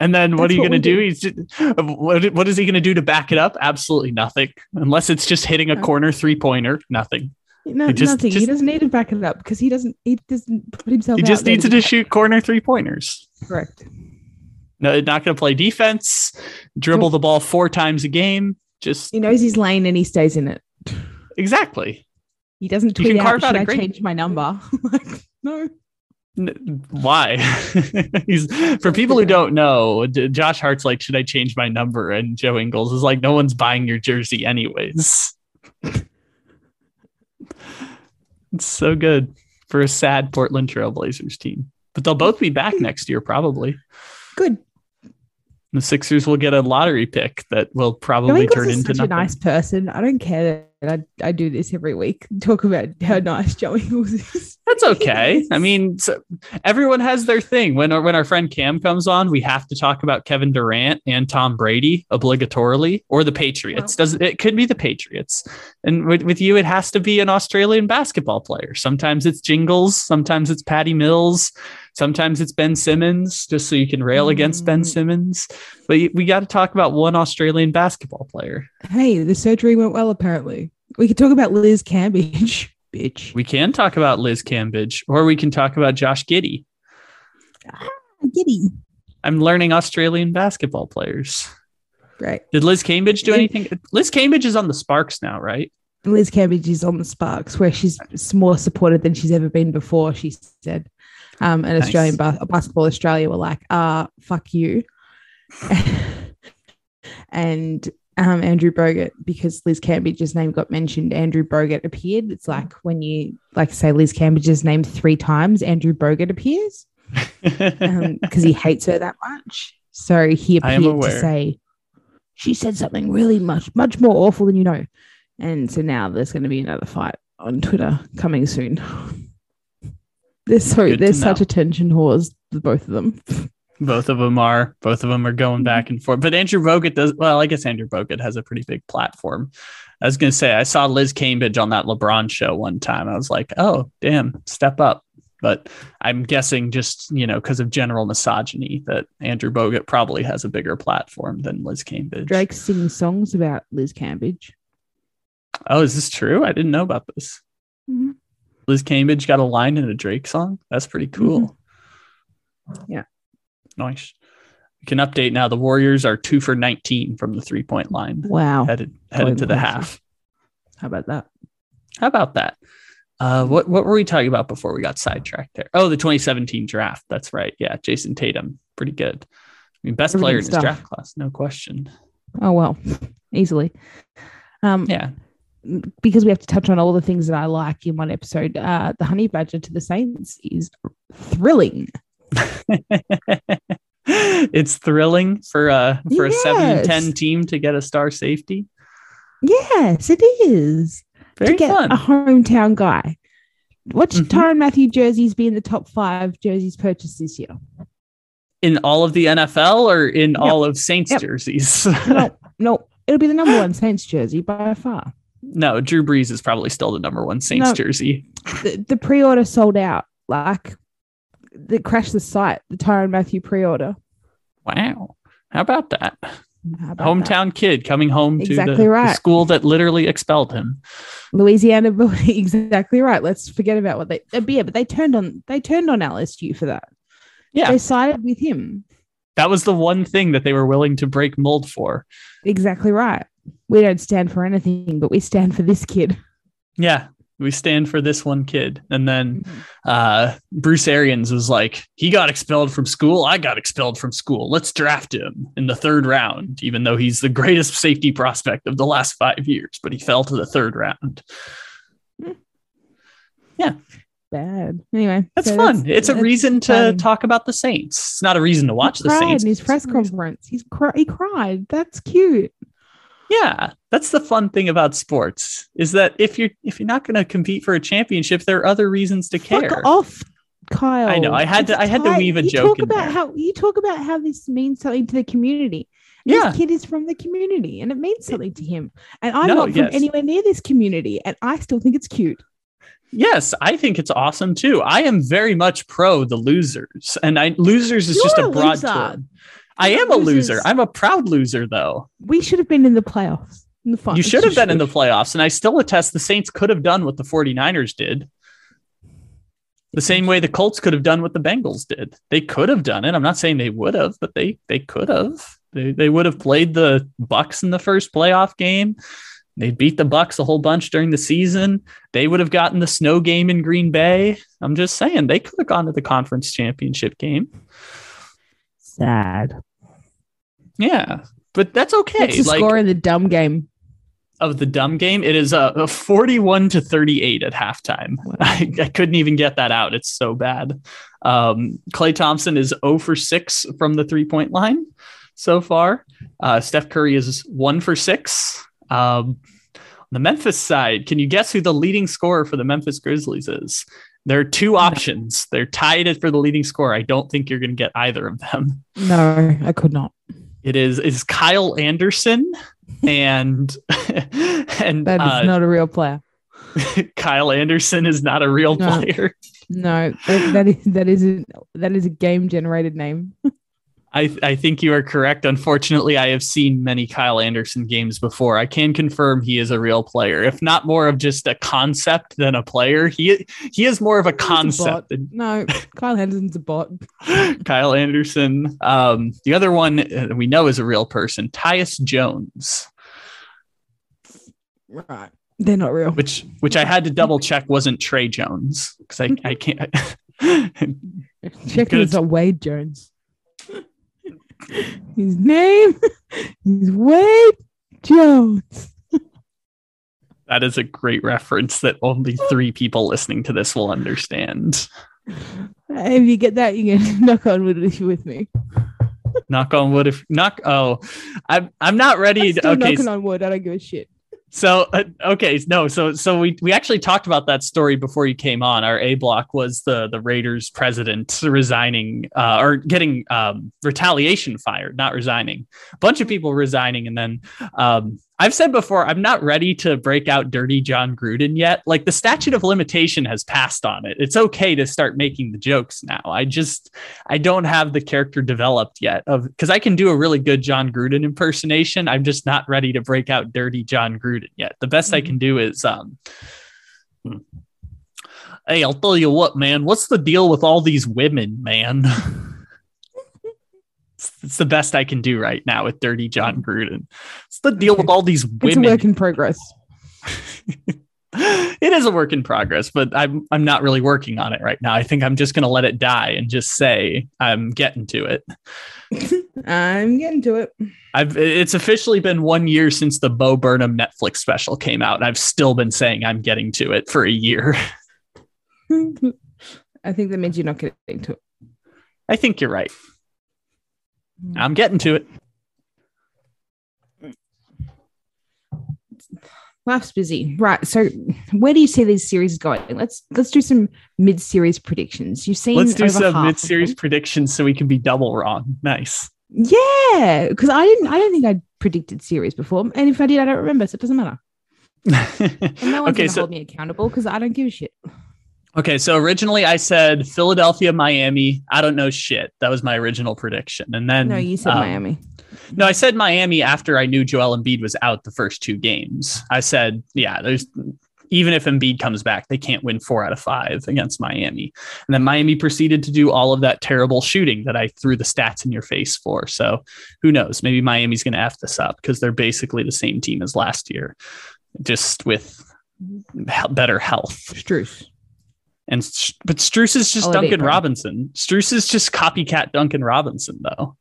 and then what
That's
are you going to do?
do.
He's just, what, what is he going to do to back it up? Absolutely nothing. Unless it's just hitting a corner three pointer, nothing.
No,
just-
nothing.
just-
he doesn't need to back it up because he doesn't. He doesn't put himself.
He
out
just needs to just shoot corner three pointers.
correct.
No, not going to play defense, dribble the ball four times a game. Just
He knows his lane and he stays in it.
exactly.
He doesn't tweet
can
out.
carve out
Should
a
I
great-
change my number? like, no.
N- Why? He's for people who don't know. Josh Hart's like, should I change my number? And Joe Ingles is like, no one's buying your jersey anyways. it's so good for a sad Portland Trailblazers team, but they'll both be back next year probably.
Good.
The Sixers will get a lottery pick that will probably turn into
such
nothing.
a nice person. I don't care that I, I do this every week. Talk about how nice Joey Ingles is.
That's okay. I mean, so everyone has their thing. When our, when our friend Cam comes on, we have to talk about Kevin Durant and Tom Brady obligatorily, or the Patriots. Does it could be the Patriots, and with, with you, it has to be an Australian basketball player. Sometimes it's Jingles, sometimes it's Patty Mills, sometimes it's Ben Simmons, just so you can rail against Ben
Mm.
Simmons. But we got to talk about one Australian basketball player.
Hey, the surgery went well. Apparently, we could talk about Liz Cambage, bitch.
We can talk about Liz Cambage, or we can talk about Josh Giddey.
Giddey.
I'm learning Australian basketball players.
Right.
Did Liz Cambage do anything? Liz Cambage is on the Sparks now, right?
Liz Cambage is on the Sparks, where she's more supported than she's ever been before. She said, um, and
Nice.
Australian ba- basketball Australia were like, "Uh, fuck you," and um, Andrew Bogut because Liz Cambage's name got mentioned. Andrew Bogut appeared. It's like when you like say Liz Cambage's name three times, Andrew Bogut appears because he hates her that much. So he appeared to say she said something really much much more awful than you know. And so now there's going to be another fight on Twitter coming soon. They're so
Good
they're such
know.
attention whores, the both of them.
both of them are. Both of them are going back and forth. But Andrew Bogut does. Well, I guess Andrew Bogut has a pretty big platform. I was going to say I saw Liz Cambage on that LeBron show one time. I was like, oh damn, step up. But I'm guessing just you know because of general misogyny that Andrew Bogut probably has a bigger platform than Liz Cambage.
Drake singing songs about Liz Cambage.
Oh, is this true? I didn't know about this.
Mhm.
Liz Cambage got a line in a Drake song. That's pretty cool.
Yeah.
Nice. We can update now. The Warriors are two for 19 from the three point line,
Wow.
headed headed to the half.
How about that?
How about that? Uh, what what were we talking about before we got sidetracked there? Oh, the 2017 draft. That's right. Yeah, Jayson Tatum, pretty good. I mean, best player in his
Everything
draft class, no question.
Oh well, easily. Um,
Yeah,
because we have to touch on all the things that I like in one episode. Uh, the Honey Badger to the Saints is thrilling.
it's thrilling for uh for a seven and
Yes.
ten team to get a star safety.
Yes, it is.
Very
to get
fun.
a hometown guy. Watch
Mhm.
Tyrann Mathieu jerseys be in the top five jerseys purchased this year.
in all of the NFL or in all of Saints
Yep.
jerseys?
No, no, it'll be the number one Saints jersey by far.
no, Drew Brees is probably still the number one Saints
No.
jersey.
The, the pre-order sold out. Like, they crashed the site. The Tyrann Mathieu pre-order.
Wow. How about that?
How about
Hometown kid coming home to
Exactly
the, the
right.
school that literally expelled him.
that? Louisiana, exactly right. Let's forget about what they. uh, Yeah, but they turned on. They turned on LSU for that.
Yeah.
They sided with him.
That was the one thing that they were willing to break mold for.
Exactly right. We don't stand for anything, but we stand for this kid.
Yeah. We stand for this one kid. And then uh, Bruce Arians was like, he got expelled from school. I got expelled from school. Let's draft him in the third round, even though he's the greatest safety prospect of the last five years, but he fell to the third round. Yeah.
Bad. Anyway,
That's
so
fun. it's a reason to
fun.
talk about the Saints. It's not a reason to watch
he
the
cried
Saints.
in his press conference. He's cry- he cried. That's cute.
Yeah, that's the fun thing about sports is that if you're if you're not going to compete for a championship, there are other reasons to care.
Fuck off, Kyle.
I know, I had to- I had to weave a
you
joke
Talk
in
about
there.
how you talk about how this means something to the community.
Yeah.
This kid is from the community, and it means something to him. And I'm
No,
not from
yes.
anywhere near this community, and I still think it's cute.
Yes, I think it's awesome too. I am very much pro the losers, and I losers is
You're
just a
a
broad
loser.
term. I am a loser. I'm a proud loser, though.
We should have been in the playoffs. In the finals.
You should have been in the playoffs, and I still attest the Saints could have done what the 49ers did. The same way the Colts could have done what the Bengals did. They could have done it. I'm not saying they would have, but they they could have. They they would have played the Bucks in the first playoff game. They beat the Bucks a whole bunch during the season. They would have gotten the snow game in Green Bay. I'm just saying they could have gone to the conference championship game.
Sad.
Yeah, but that's okay.
What's the
Like,
score in the dumb game?
of the dumb game. It is a, a 41 to 38 at halftime.
Wow.
I, I couldn't even get that out. It's so bad. Um, Klay Thompson is 0 for 6 from the three point line so far. Uh, Steph Curry is 1 for 6. Um, the Memphis side, can you guess who the leading scorer for the Memphis Grizzlies is? There are two options. They're tied for the leading scorer. I don't think you're going to get either of them.
No, I could not.
It is is Kyle Anderson and and
That is
uh,
not a real player.
Kyle Anderson is not a real
No.
player.
No, that, that is that is a, that is a game generated name.
I, I think you are correct. Unfortunately, I have seen many Kyle Anderson games before. I can confirm he is a real player, if not more of just a concept than a player. He he is more of a concept than
No, Kyle Anderson's a bot.
Kyle Anderson. Um, the other one we know is a real person, Tyus Jones,
Right. They're not real.
which which I had to double check wasn't Trey Jones because I I can't.
Check
Good.
this out, Wade Jones. His name is Wade Jones.
That is a great reference that only three people listening to this will understand.
If you get that, you can knock on wood with me.
Knock on wood. If knock, oh, I'm I'm not ready.
I'm
To, okay,
knocking on wood. I don't give a shit.
So uh, okay, no, so so we we actually talked about that story before you came on. Our A block was the the Raiders president resigning uh, or getting um, retaliation fired, not resigning. A bunch of people resigning, and then um, I've said before, I'm not ready to break out dirty Jon Gruden yet. Like the statute of limitation has passed on it. It's okay to start making the jokes now. I just I don't have the character developed yet of because I can do a really good Jon Gruden impersonation. I'm just not ready to break out dirty Jon Gruden yet. The best I can do is um hmm. Hey, I'll tell you what, man. What's the deal with all these women, man? it's, the best I can do right now with dirty Jon Gruden. It's the deal with all these women.
It's a work in progress.
it is a work in progress, but I'm I'm not really working on it right now. I think I'm just gonna let it die and just say I'm getting to it.
I'm getting to it.
I've it's officially been one year since the Bo Burnham Netflix special came out, and I've still been saying I'm getting to it for a year.
I think that means you're not getting to it.
I think you're right. Mm. I'm getting to it.
Life's busy, right? So, where do you see these series going? Let's let's do some mid-series predictions. You've seen
Let's do some mid-series predictions so we can be double wrong. Nice.
Yeah, because I didn't. I don't think I predicted series before, and if I did, I don't remember, so it doesn't matter. And no one's
okay,
gonna
so
hold me accountable because I don't give a shit.
Okay, so originally I said Philadelphia, Miami. I don't know shit. That was my original prediction, and then
No, you said
um,
Miami.
No, I said Miami after I knew Joel Embiid was out the first two games. I said, yeah, there's even if Embiid comes back, they can't win four out of five against Miami. And then Miami proceeded to do all of that terrible shooting that I threw the stats in your face for. So who knows? Maybe Miami's going to f this up because they're basically the same team as last year, just with better health.
Strus.
And but Strus is just. Duncan Robinson. Strus is just copycat Duncan Robinson, though.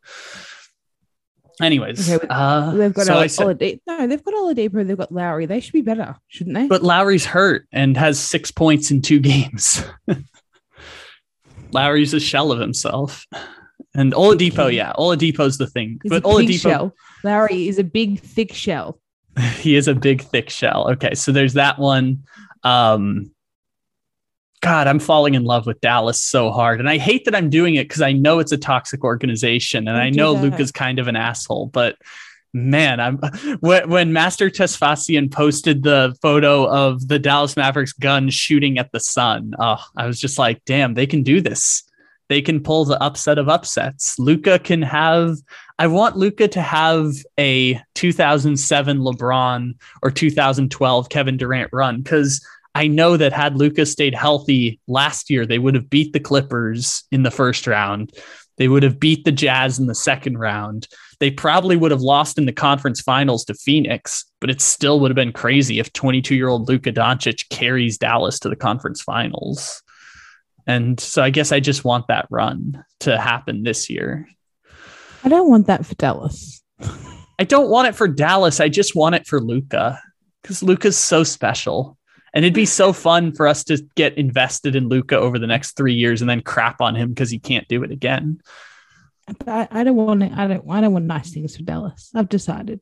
Anyways,
Okay,
uh,
They've got
so
Olad-
said,
Oladipo. No, they've got Oladipo. They've got Lowry. They should be better, shouldn't they?
but Lowry's hurt and has six points in two games. Lowry's a shell of himself. And Oladipo, yeah, Oladipo's the thing.
He's
but
a
Oladipo,
shell. Lowry is a big, thick shell.
he is a big thick shell. Okay, so there's that one. Um God, I'm falling in love with Dallas so hard. And I hate that I'm doing it because I know it's a toxic organization and
Don't
I know
that.
Luka's kind of an asshole, but man, I'm when, when Master Tesfasian posted the photo of the Dallas Mavericks gun shooting at the sun, oh, I was just like, damn, they can do this. They can pull the upset of upsets. Luka can have I want Luka to have a 2007 LeBron or 2012 Kevin Durant run because I know that had Luka stayed healthy last year, they would have beat the Clippers in the first round. They would have beat the Jazz in the second round. They probably would have lost in the conference finals to Phoenix, but it still would have been crazy if 22 year old Luka Doncic carries Dallas to the conference finals. And so I guess I just want that run to happen this year.
I don't want that for Dallas.
I don't want it for Dallas. I just want it for Luka because Luka's so special. And it'd be so fun for us to get invested in Luka over the next three years and then crap on him because he can't do it again.
But I, I don't want I don't I don't want nice things for Dallas. I've decided.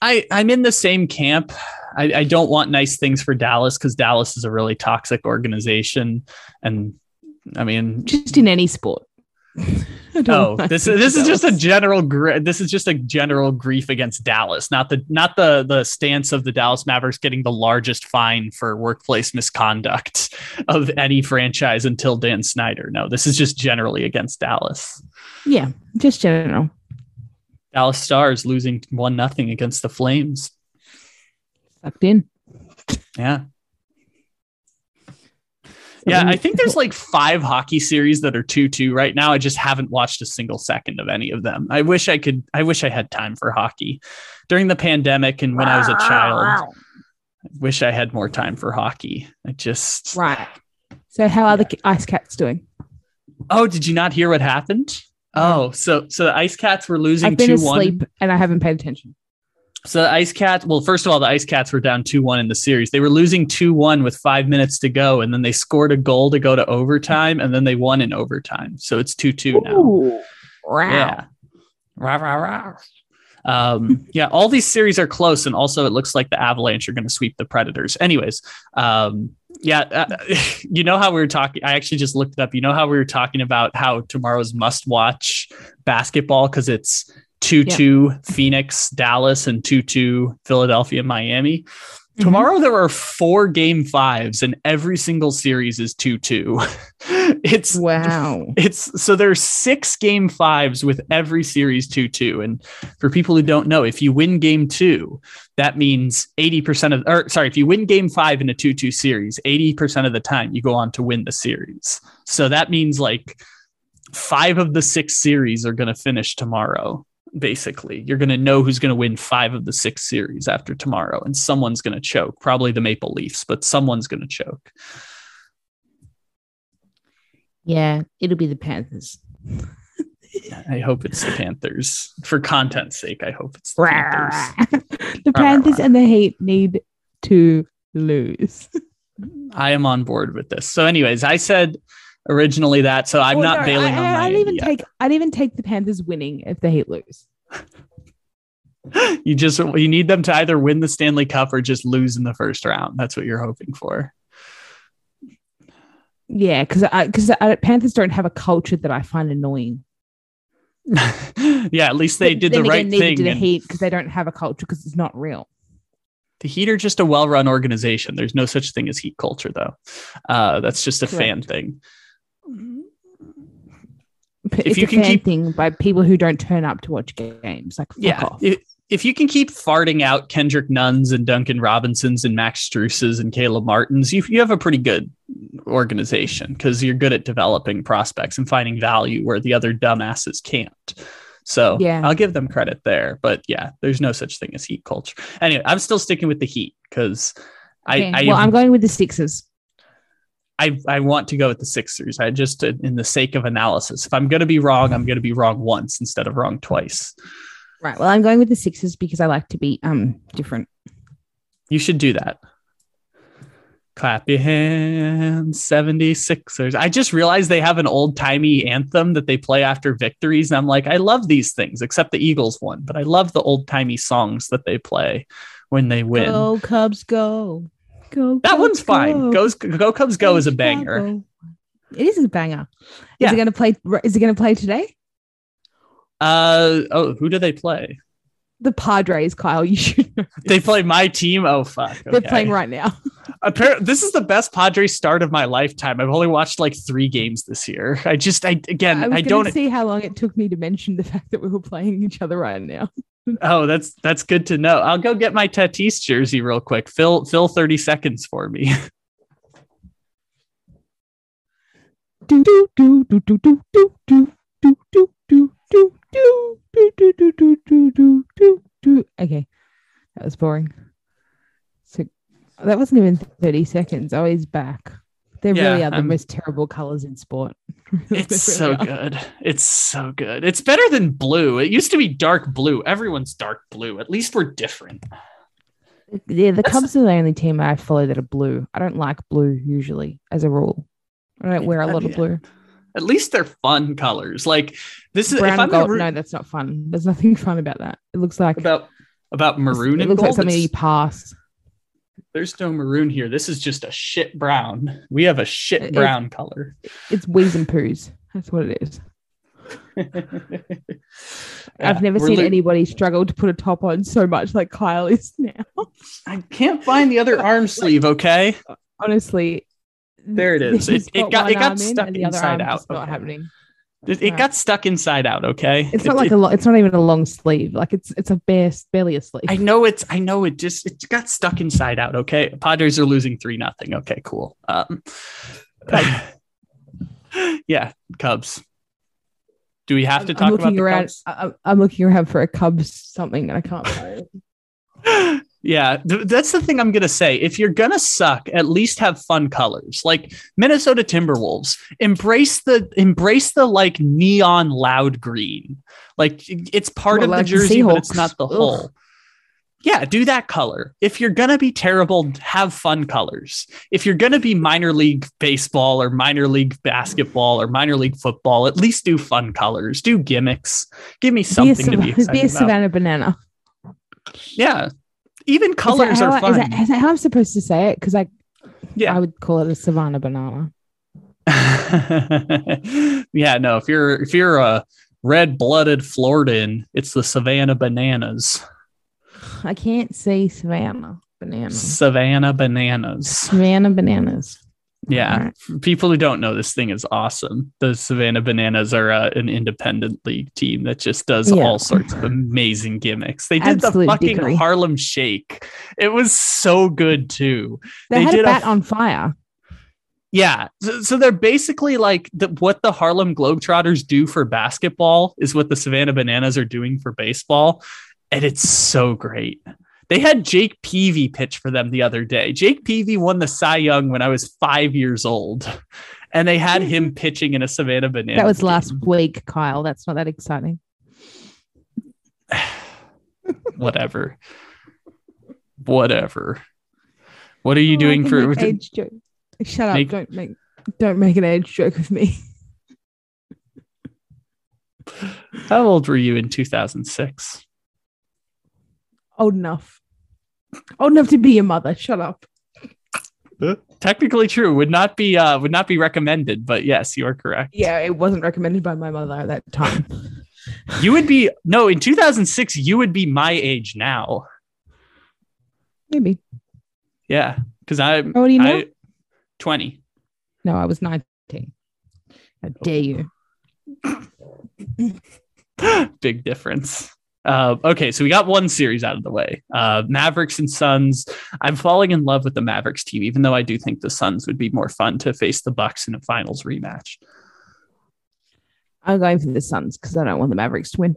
I, I'm in the same camp. I, I don't want nice things for Dallas because Dallas is a really toxic organization. And I mean,
Just in any sport.
Oh, this
things
this is just a general gr- this is just a general grief against Dallas, not the not the the stance of the Dallas Mavericks getting the largest fine for workplace misconduct of any franchise until Dan Snyder. No, this is just generally against Dallas.
yeah, just general.
Dallas Stars losing one nothing against the Flames.
Sucked in.
Yeah. Yeah, I think there's like five hockey series that are 2-2 right now. I just haven't watched a single second of any of them. I wish I could I wish I had time for hockey. During the pandemic and when I was a child, I wish I had more time for hockey. I just
Right. So how are the Ice Cats doing?
Oh, did you not hear what happened? Oh, so so the Ice Cats were losing
I've been
2-1.
asleep and I haven't paid attention.
So the Ice Cats, well, first of all, the Ice Cats were down 2 1 in the series. They were losing 2 1 with five minutes to go, and then they scored a goal to go to overtime, and then they won in overtime. So it's 2 2 now.
Ooh, wow.
Yeah. Rah, rah, rah. Um, yeah, all these series are close, and also it looks like the Avalanche are going to sweep the Predators. Anyways, um, yeah, uh, you know how we were talking. I actually just looked it up. You know how we were talking about how tomorrow's must watch basketball because it's 2 2 Phoenix, Dallas, and 2 2 Philadelphia, Miami.
Mhm.
Tomorrow there are four game fives, and every single series is 2 2. It's
Wow.
it's so there's six game fives with every series 2-2 and for people who don't know if you win game two that means 80% of or sorry if you win game five in a 2-2 series 80% of the time you go on to win the series so that means like five of the six series are going to finish tomorrow basically you're going to know who's going to win five of the six series after tomorrow and someone's going to choke probably the maple leafs but someone's going to choke
Yeah, it'll be the Panthers.
I hope it's the Panthers. For content's sake, I hope it's the Panthers.
the Panthers and the Hate need to lose.
I am on board with this. So, anyways, I said originally that, so I'm
Oh,
not
no,
bailing
I,
on
I,
my
I'd even take I'd even take the Panthers winning if the Heat lose.
you just you need them to either win the Stanley Cup or just lose in the first round. That's what you're hoping for.
Yeah, because because Panthers don't have a culture that I find annoying.
yeah, at least they
But
did the right
again,
thing.
Do the Heat because they don't have a culture because it's not real.
the Heat are just a well-run organization. There's no such thing as Heat culture, though. Uh, that's just a fan thing.
P-
If
it's
you
a
can
fan
keep-
thing by people who don't turn up to watch games. Like fuck
yeah,
off.
if, if you can keep farting out Kendrick Nunns and Duncan Robinsons and Max Struses and Caleb Martins, you you have a pretty good organization because you're good at developing prospects and finding value where the other dumbasses can't. So
Yeah.
I'll give them credit there. But yeah, there's no such thing as heat culture. Anyway, I'm still sticking with the heat because I,
Okay,
I,
well, I'm going with the Sixers.
I I want to go with the Sixers. I just in the sake of analysis. If I'm gonna be wrong, I'm gonna be wrong once instead of wrong twice.
Right. Well, I'm going with the Sixers because I like to be um different.
You should do that. Clap your hands, 76ers. I just realized they have an old timey anthem that they play after victories. And I'm like, I love these things, except the Eagles one, but I love the old timey songs that they play when they win.
Go Cubs, go. Go.
that one's fine.
go.
Goes Go Cubs Go is a banger.
It is a banger.
Yeah.
Is it going to play? Is it going to play today?
Uh oh, who do they play?
The Padres, Kyle. You should know.
They play my team. Oh fuck.
They're playing right now.
Appar- this is the best Padres start of my lifetime. I've only watched like three games this year. I just, I again,
I
I, don't.
see how long it took me to mention the fact that we were playing each other right now.
Oh, that's that's good to know. I'll go get my Tatis jersey real quick. Fill fill thirty seconds for me.
Do do do do do do do do do do do do do do do do do do do do. Okay, that was boring. So that wasn't even thirty seconds. Oh, he's back. They
Yeah,
really are the
I'm-
most terrible colors in sport.
It's
They
so
are.
good. It's so good. It's better than blue. It used to be dark blue. Everyone's dark blue. At least we're different.
Yeah, the
That's-
Cubs are the only team I follow that are blue. I don't like blue usually, as a rule. I don't wear a lot of blue.
At least they're fun colors. Like this is
Brown
if I'm
gold.
root
No, that's not fun. There's nothing fun about that. It looks like
about about maroon
It looks like something
it's-
you pass.
There's no maroon here. This is just a shit brown. We have a shit
It-
brown color.
It's wheeze and poos. That's what it is.
Yeah,
I've never seen
lo-
anybody struggle to put a top on so much like Kyle is now.
I can't find the other arm sleeve. Okay,
Honestly,
There it is. It- it got- it got
in
stuck inside out.
Not happening.
It, it
Right.
got stuck inside out. Okay,
It's
It-
not like
it-
a. Lo- it's not even a long sleeve. Like it's it's a bare barely a sleeve.
I know it's. I know it. Just it got stuck inside out. Okay, Padres are losing three nothing. Okay, cool. Um, yeah, Cubs. Do we have to
I'm
talk about
looking
the
around.
Cubs?
I, I'm- I'm looking around for a Cubs something and I can't find it.
Yeah, th- that's the thing I'm gonna say. If you're gonna suck, at least have fun colors. Like Minnesota Timberwolves, embrace the embrace the like neon loud green. Like it's part
What,
of the
like the
jersey, but it's not the
Ugh.
whole. Yeah, do that color. If you're gonna be terrible, have fun colors. If you're gonna be minor league baseball or minor league basketball or minor league football, at least do fun colors. Do gimmicks. Give me
Be a,
something to be excited
be a
about.
Savannah banana.
Yeah, even colors are
I-
fun.
Is that, is that how I'm supposed to say it? Because I
yeah,
I would call it a Savannah banana.
yeah, no. If you're if you're a red-blooded Floridan, it's the Savannah Bananas.
I can't say Savannah banana.
Savannah Bananas.
Savannah bananas.
Yeah,
Alright.
for people who don't know, this thing is awesome. The Savannah Bananas are uh, an independent league team that just does
Yeah.
all sorts of amazing gimmicks. They did
Absolute
the fucking
dickery.
Harlem Shake. It was so good too.
They,
They
had
did
a
a
bat
f-
on fire.
Yeah. So, so they're basically like the, what the Harlem Globetrotters do for basketball is what the Savannah Bananas are doing for baseball. And it's so great. They had Jake Peavy pitch for them the other day. Jake Peavy won the Cy Young when I was five years old. And they had him mm-hmm. pitching in a Savannah Bananas.
That was last week, Kyle. That's not that exciting.
Whatever. Whatever. What are you
Oh,
doing for
age joke. Shut up!
Make-
Don't make don't make an age joke with me.
how old were you in 2006?
Old enough. Old enough to be your mother. Shut up.
Technically true. Would not be uh would not be recommended, but yes, you are correct.
Yeah, it wasn't recommended by my mother at that time.
You would be no, in 2006 you would be my age now.
Maybe.
Yeah, cuz I
How old are you now?
I 20.
No, I was 19. How dare you?
Big difference. Uh, okay, so we got one series out of the way. Uh, Mavericks and Suns. I'm falling in love with the Mavericks team, even though I do think the Suns would be more fun to face the Bucks in a finals rematch.
I'm going for the Suns because I don't want the Mavericks to win.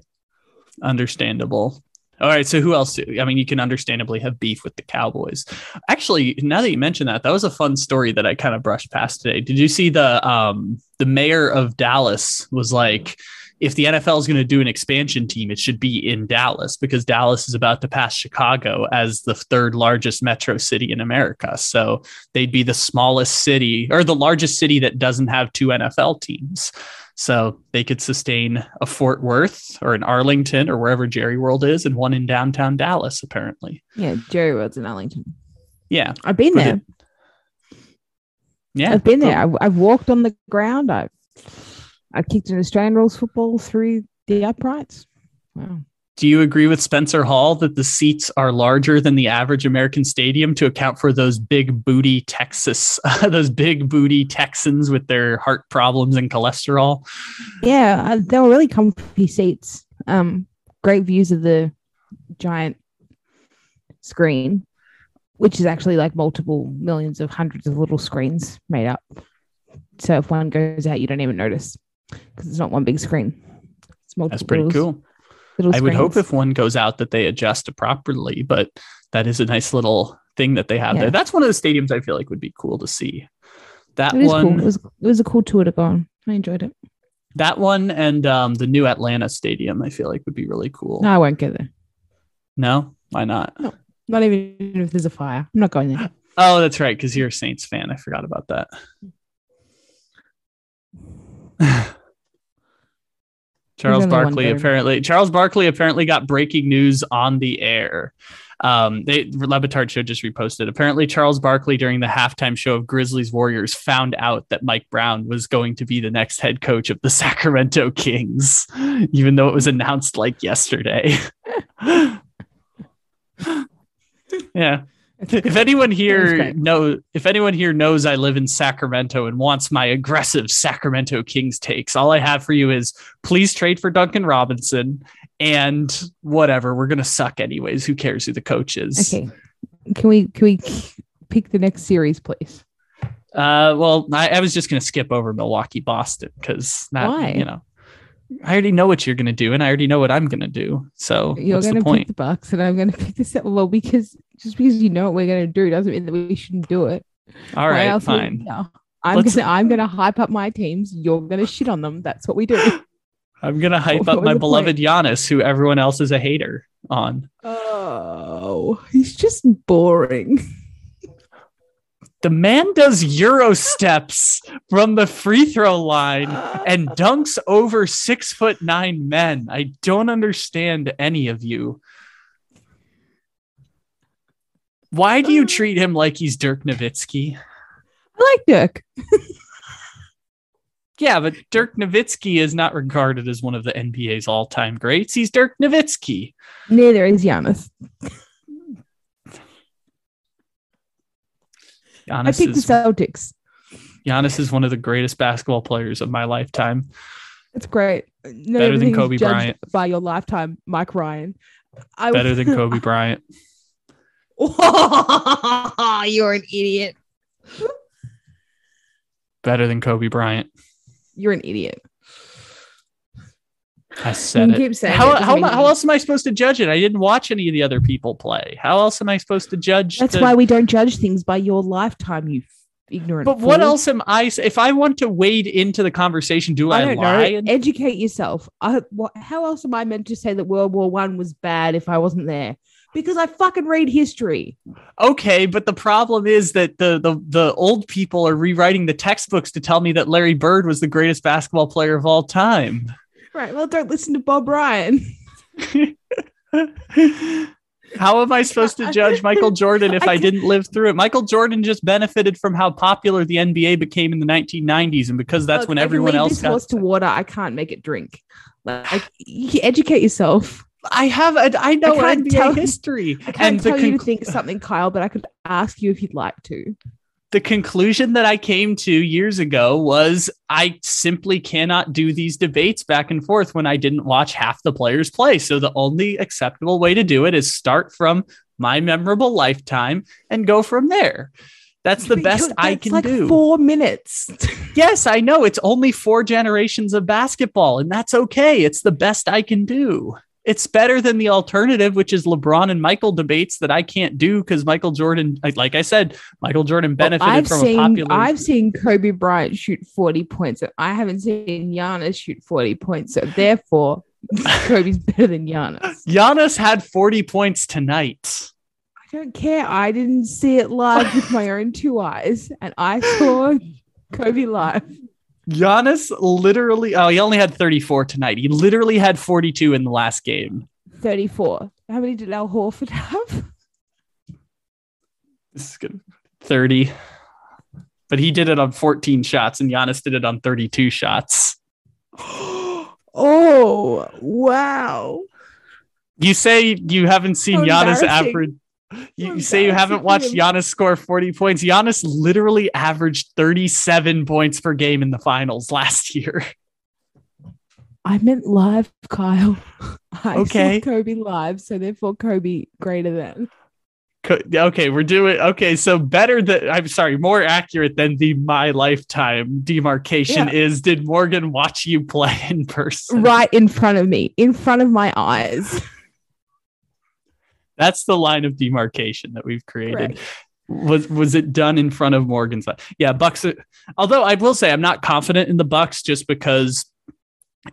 Understandable. All right, so who else? Do, I mean, you can understandably have beef with the Cowboys. Actually, now that you mention that, that was a fun story that I kind of brushed past today. Did you see the um the mayor of Dallas was like, if the NFL is going to do an expansion team, it should be in Dallas because Dallas is about to pass Chicago as the third largest metro city in America. So they'd be the smallest city or the largest city that doesn't have two NFL teams. So they could sustain a Fort Worth or an Arlington or wherever Jerry World is, and one in downtown Dallas, apparently.
Yeah, Jerry World's in Arlington.
Yeah.
I've been there.
Yeah.
I've been there. I've, I've walked on the ground. I've I've kicked an Australian rules football through the uprights. Wow.
Do you agree with Spencer Hall that the seats are larger than the average American stadium to account for those big booty Texas, those big booty Texans with their heart problems and cholesterol?
Yeah, uh, they were really comfy seats. Um, great views of the giant screen, which is actually like multiple millions of hundreds of little screens made up. So if one goes out, you don't even notice because it's not one big screen. It's multiple.
That's pretty
little-
cool.
little
I would hope if one goes out that they adjust properly, but that is a nice little thing that they have
Yeah.
there. That's one of the stadiums I feel like would be cool to see. That
It
one,
cool. It was it was a cool tour to go on. I enjoyed it.
that one, and um, the new Atlanta stadium, I feel like would be really cool.
No, I won't go there.
no? why not?
Not even if there's a fire. I'm not going there.
Oh, that's right, because you're a Saints fan. I forgot about that. Charles Barkley apparently Charles Barkley apparently got breaking news on the air. Um, they Le Batard show just reposted. Apparently, Charles Barkley during the halftime show of Grizzlies Warriors found out that Mike Brown was going to be the next head coach of the Sacramento Kings, even though it was announced like yesterday. yeah. If anyone here know, if anyone here knows I live in Sacramento and wants my aggressive Sacramento Kings takes, all I have for you is please trade for Duncan Robinson and whatever. We're gonna suck anyways. Who cares who the coach is?
Okay. Can we can we pick the next series, please?
Uh, well, I, I was just gonna skip over Milwaukee Boston because that
Why?
you know, I already know what you're gonna do, and I already know what I'm gonna do. So
You're going
the
to
point?
pick the Bucks, and I'm going to pick the set. Well, because just because you know what we're going to do doesn't mean that we shouldn't do it.
All right,
Why else
fine.
no. I'm
Let's-
gonna I'm gonna hype up my teams. You're gonna shit on them. That's what we do.
I'm gonna hype
What
up my beloved Giannis, who everyone else is a hater on.
Oh, he's just boring.
The man does Euro steps from the free throw line and dunks over six foot nine men. I don't understand any of you. Why do you um, treat him like he's Dirk Nowitzki?
I like Dirk.
Yeah, but Dirk Nowitzki is not regarded as one of the NBA's all time greats. He's Dirk Nowitzki.
Neither is Giannis. I
Giannis
picked the Celtics.
Giannis is one of the greatest basketball players of my lifetime.
It's great. No,
Better than Kobe Bryant.
by your lifetime, Mike Ryan. I,
Better than Kobe Bryant.
You're an idiot.
Better than Kobe Bryant.
You're an idiot.
I said
You
it.
keep saying it,
how,
doesn't
how,
mean
how else am I supposed to judge it? I didn't watch any of the other people play. How else am I supposed to judge?
That's
the-
why we don't judge things by your lifetime, you ignorant.
But what else am I? If I want to wade into the conversation, do I,
I
lie? and-
Educate yourself. I, what, how else am I meant to say that World War One was bad if I wasn't there? Because I fucking read history.
okay, but the problem is that the, the the old people are rewriting the textbooks to tell me that Larry Bird was the greatest basketball player of all time.
Right. Well, don't listen to Bob Ryan.
How am I supposed to judge Michael Jordan if
I
didn't live through it? Michael Jordan just benefited from how popular the NBA became in the 1990s, and because that's
Look,
when everyone else
this
got.
horse to water. I can't make it drink. Like, you educate yourself.
I have, a, I know
I can't
NBA
tell-
history,
I can't
and the
tell you to think something, Kyle, but I could ask you if you'd like to.
The conclusion that I came to years ago was I simply cannot do these debates back and forth when I didn't watch half the players play. So the only acceptable way to do it is start from my memorable lifetime and go from there. That's the
But
best I can
like
do.
Four minutes.
Yes, I know it's only four generations of basketball, and that's okay. It's the best I can do. It's better than the alternative, which is LeBron and Michael debates that I can't do because Michael Jordan, like, I said, Michael Jordan benefited
I've
from
seen
a popular.
I've seen Kobe Bryant shoot 40 points. and I haven't seen Giannis shoot 40 points. So therefore, Kobe's better than Giannis.
Giannis had 40 points tonight.
I don't care. I didn't see it live with my own two eyes, and I saw Kobe live.
Giannis literally, oh, he only had 34 tonight. He literally had 42 in the last game.
34. How many did Al Horford have?
This is good. 30. But he did it on 14 shots, and Giannis did it on 32 shots.
oh, wow.
You say you haven't seen Giannis average. You, you oh, say you haven't watched. Giannis score 40 points. Giannis literally averaged 37 points per game in the finals last year.
I meant live, Kyle. I
Okay.
saw Kobe live, so therefore Kobe greater than.
Co- Okay, we're doing okay. So better than I'm sorry, more accurate than the my lifetime demarcation
Yeah.
is. Did Morgan watch you play in person?
Right in front of me, in front of my eyes.
That's the line of demarcation that we've created.
Correct.
Was was it done in front of Morgan's? Yeah, Bucks. Uh, although I will say I'm not confident in the Bucks just because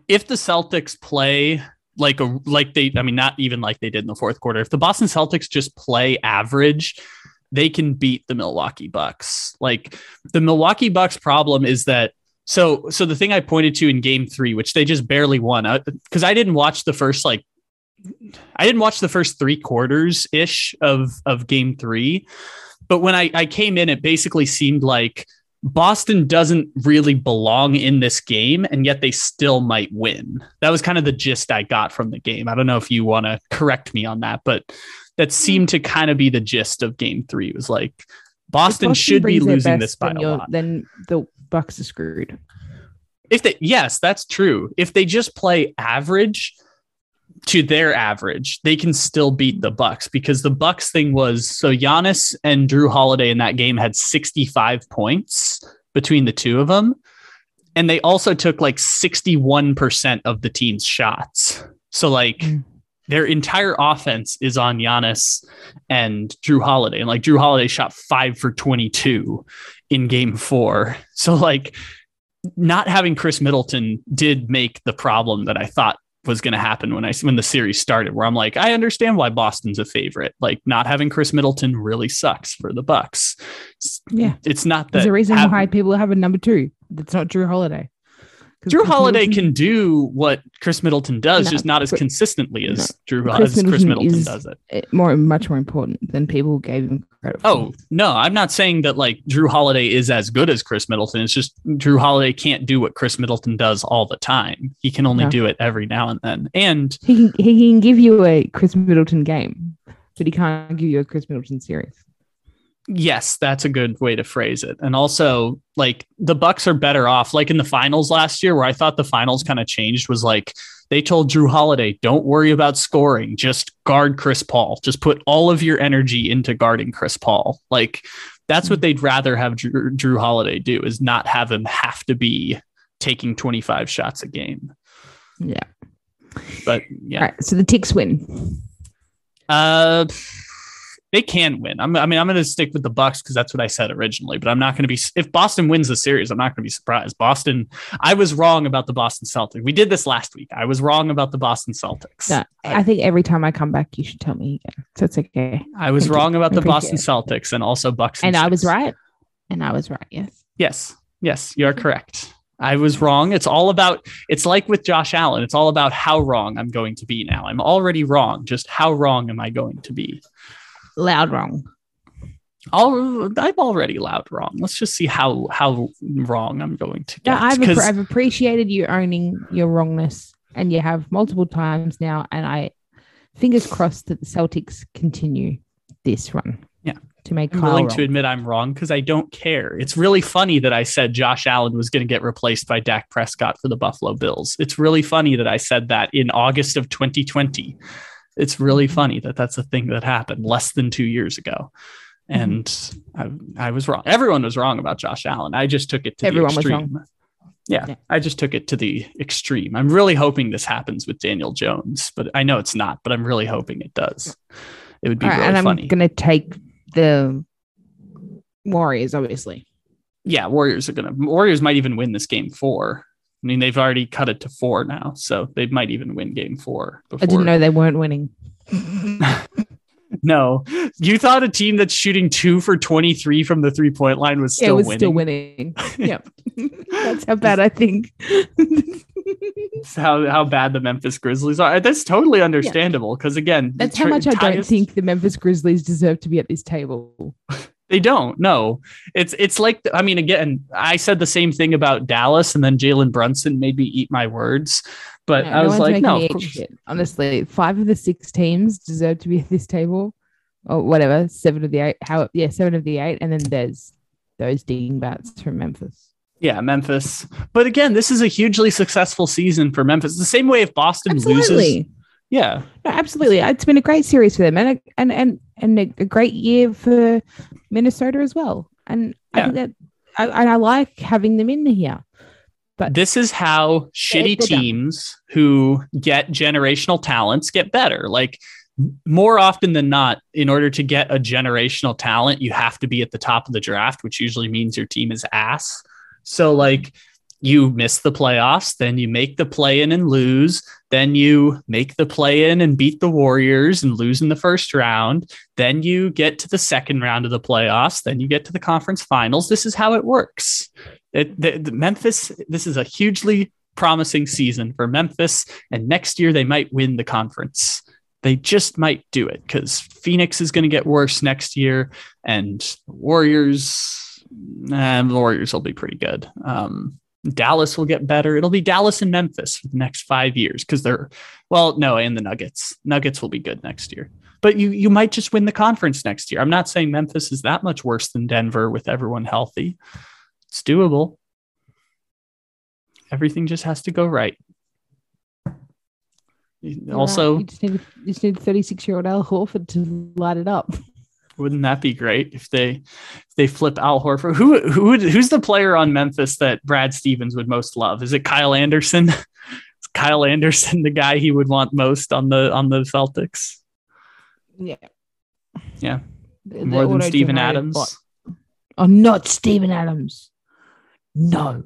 if the Celtics play like a like they, I mean, not even like they did in the fourth quarter. If the Boston Celtics just play average, they can beat the Milwaukee Bucks. Like the Milwaukee Bucks problem is that so so the thing I pointed to in game 3 which they just barely won cuz I didn't watch the first like I didn't watch the first 3 quarters ish of of game 3 but when I I came in it basically seemed like Boston doesn't really belong in this game, and yet they still might win. That was kind of the gist I got from the game. I don't know if you want to correct me on that, but that hmm. seemed to kind of be the gist of game three. It was like Boston,
Boston
should be losing this by a lot.
Then the Bucks are screwed.
If they, yes, that's true. If they just play average to their average, they can still beat the Bucks because the Bucks thing was so Giannis and Jrue Holiday in that game had 65 points between the two of them. And they also took like 61% of the team's shots. So like
Mm.
their entire offense is on Giannis and Jrue Holiday. And like Jrue Holiday shot five for 22 in game four. So like not having Khris Middleton did make the problem that I thought was going to happen when I when the series started where I'm like I understand why Boston's a favorite like not having Khris Middleton really sucks for the Bucks It's-
Yeah.
it's not that
There's a reason why people have a number two. That's not Jrue Holiday. Jrue
Holiday
Middleton-
can do what Khris Middleton does
No,
just not as consistently as
no.
Jrue
Khris
as Khris
Middleton
does it
more much more important than people gave him credit for.
Oh no, I'm not saying that like Jrue Holiday is as good as Khris Middleton. It's just Jrue Holiday can't do what Khris Middleton does all the time. He can only
No.
do it every now and then. And
he can he can give you a Khris Middleton game, but he can't give you a Khris Middleton series.
Yes, that's a good way to phrase it. And also, like the Bucks are better off. Like in the finals last year, where I thought the finals kind of changed, was like they told Jrue Holiday, "Don't worry about scoring. Just guard Chris Paul. Just put all of your energy into guarding Chris Paul." Like that's what they'd rather have Jrue, Jrue Holiday do is not have him have to be taking 25 shots a game.
Yeah.
But yeah,
All right. So the Ticks win.
uh, they can win. I'm, I mean, I'm going to stick with the Bucks because that's what I said originally. But I'm not going to be. If Boston wins the series, I'm not going to be surprised. Boston. I was wrong about the Boston Celtics. We did this last week. I was wrong about the Boston Celtics.
No, I think every time I come back, you should tell me again. So it's okay.
I was
Thank you.
wrong about the Boston Celtics and also Bucks.
And I was right. And I was right. Yes.
Yes. Yes, you're correct. I was wrong. It's all about, it's like with Josh Allen. It's all about how wrong I'm going to be now. I'm already wrong. Just how wrong am I going to be?
Loud wrong.
All, I'm already loud wrong. Let's just see how how wrong I'm going to
No,
get.
I've,
'Cause-
appre- I've appreciated you owning your wrongness, and you have multiple times now. And I, fingers crossed that the Celtics continue this run.
Yeah.
To make
I'm
Kyle
willing
wrong.
to admit I'm wrong because I don't care. It's really funny that I said Josh Allen was going to get replaced by Dak Prescott for the Buffalo Bills. It's really funny that I said that in August of 2020. It's really
Mm-hmm.
funny that that's a thing that happened less than two years ago.
Mm-hmm.
And I, I was wrong. Everyone was wrong about Josh Allen. I just took it to
Everyone
the extreme. Yeah,
Yeah.
I just took it to the extreme. I'm really hoping this happens with Daniel Jones, but I know it's not, but I'm really hoping it does. It would be
right,
really
and I'm
funny.
gonna take the Warriors, obviously.
yeah, Warriors are gonna Warriors might even win this game four. I mean, they've already cut it to four now, so they might even win game four. Before.
I didn't know they weren't winning.
no, you thought a team that's shooting two for twenty three from the three point line was
Yeah,
still
it was
winning.
still winning. yep. That's how bad I think.
how how bad the Memphis Grizzlies are. That's totally understandable because again,
That's how much I don't think the Memphis Grizzlies deserve to be at this table.
They don't. No, it's it's like I mean, again, I said the same thing about Dallas, and then Jalen Brunson made me eat my words. But
No,
I
no
was like, no,
me
of
eat
course-
shit. Honestly, five of the six teams deserve to be at this table, or whatever. Seven of the eight. How? Yeah, seven of the eight, and then there's those dingbats from Memphis.
yeah, Memphis. But again, this is a hugely successful season for Memphis. The same way if Boston loses,
Absolutely,
yeah,
no, absolutely. Uh, it's been a great series for them, and a, and and and a, great year for Minnesota as well. And I
Yeah.
think that, I, and I like having them in here. But
this is how shitty teams who get generational talents get better. Like more often than not, in order to get a generational talent, you have to be at the top of the draft, which usually means your team is ass. So like you miss the playoffs, then you make the play in and lose, then you make the play in and beat the Warriors and lose in the first round, then you get to the second round of the playoffs, then you get to the conference finals. This is how it works. It, the, the Memphis, this is a hugely promising season for Memphis, and next year they might win the conference. They just might do it because Phoenix is going to get worse next year, and Warriors, the Warriors will be pretty good. Um, Dallas will get better. It'll be Dallas and Memphis for the next five years because they're, well, no, and the Nuggets. Nuggets will be good next year. But you you might just win the conference next year. I'm not saying Memphis is that much worse than Denver with everyone healthy. It's doable. Everything just has to go right. Also,
you just need, you just need 36 year old Al Horford to light it up.
Wouldn't that be great if they if they flip Al Horford? Who who would, who's the player on Memphis that Brad Stevens would most love? Is it Kyle Anderson? Is Kyle Anderson the guy he would want most on the on the Celtics?
Yeah.
Yeah.
The-
More than Steven Adams?
bot. Oh, not Steven Adams. No.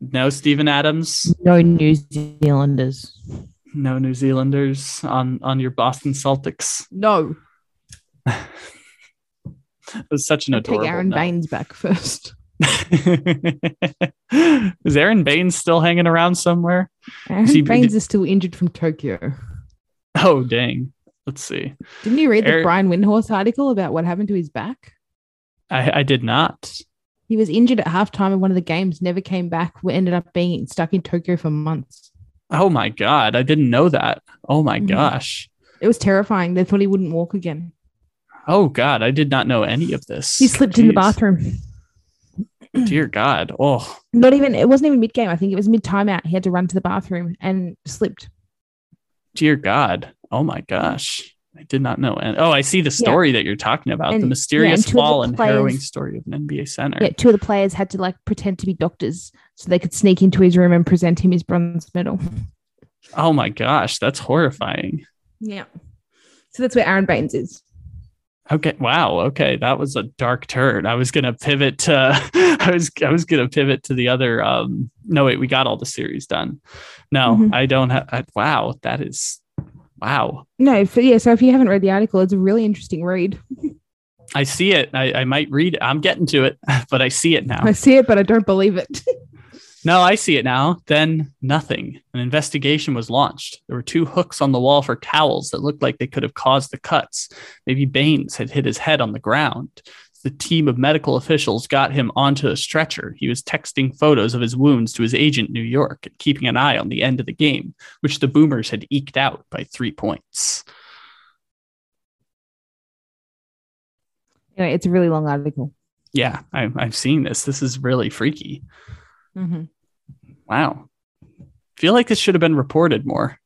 No Steven Adams.
No New Zealanders.
No New Zealanders on on your Boston Celtics.
No.
It was such an
I'll take. Aron
no.
Baynes back first.
is Aron Baynes still hanging around somewhere?
Aron
he-
Baynes is still injured from Tokyo.
Oh dang. Let's see.
Didn't you read the Brian Windhorst article about what happened to his back?
I, I did not.
He was injured at halftime of one of the games, never came back, We ended up being stuck in Tokyo for months.
Oh my god, I didn't know that. Oh my
Mhm.
gosh.
It was terrifying. They thought he wouldn't walk again.
Oh god, I did not know any of this.
He slipped in the bathroom.
Dear God. Oh,
Not even, it wasn't even mid game. I think it was mid timeout. He had to run to the bathroom and slipped.
dear God. Oh my gosh. I did not know. And oh, I see the story that you're talking about.
And-
the
yeah,
mysterious
the
fall and harrowing story of an NBA center.
Yeah, two of the players had to like pretend to be doctors so they could sneak into his room and present him his bronze medal.
Oh my gosh, that's horrifying.
Yeah. So that's where Aron Baynes is.
Okay. Wow. Okay. That was a dark turn. I was gonna pivot to I was I was gonna pivot to the other um no wait, we got all the series done. No,
Mhm.
I don't have wow, that is wow.
No, yeah. So if you haven't read the article, it's a really interesting read.
I see it. I, I might read it. I'm getting to it, but I see it now.
I see it, but I don't believe it.
No, I see it now. Then nothing. An investigation was launched. There were two hooks on the wall for towels that looked like they could have caused the cuts. Maybe Baynes had hit his head on the ground. The team of medical officials got him onto a stretcher. He was texting photos of his wounds to his agent in New York and keeping an eye on the end of the game, which the Boomers had eked out by three points.
anyway, it's a really long article.
Yeah, I, I've seen this. This is really freaky.
Mm-hmm.
Wow. feel like this should have been reported more.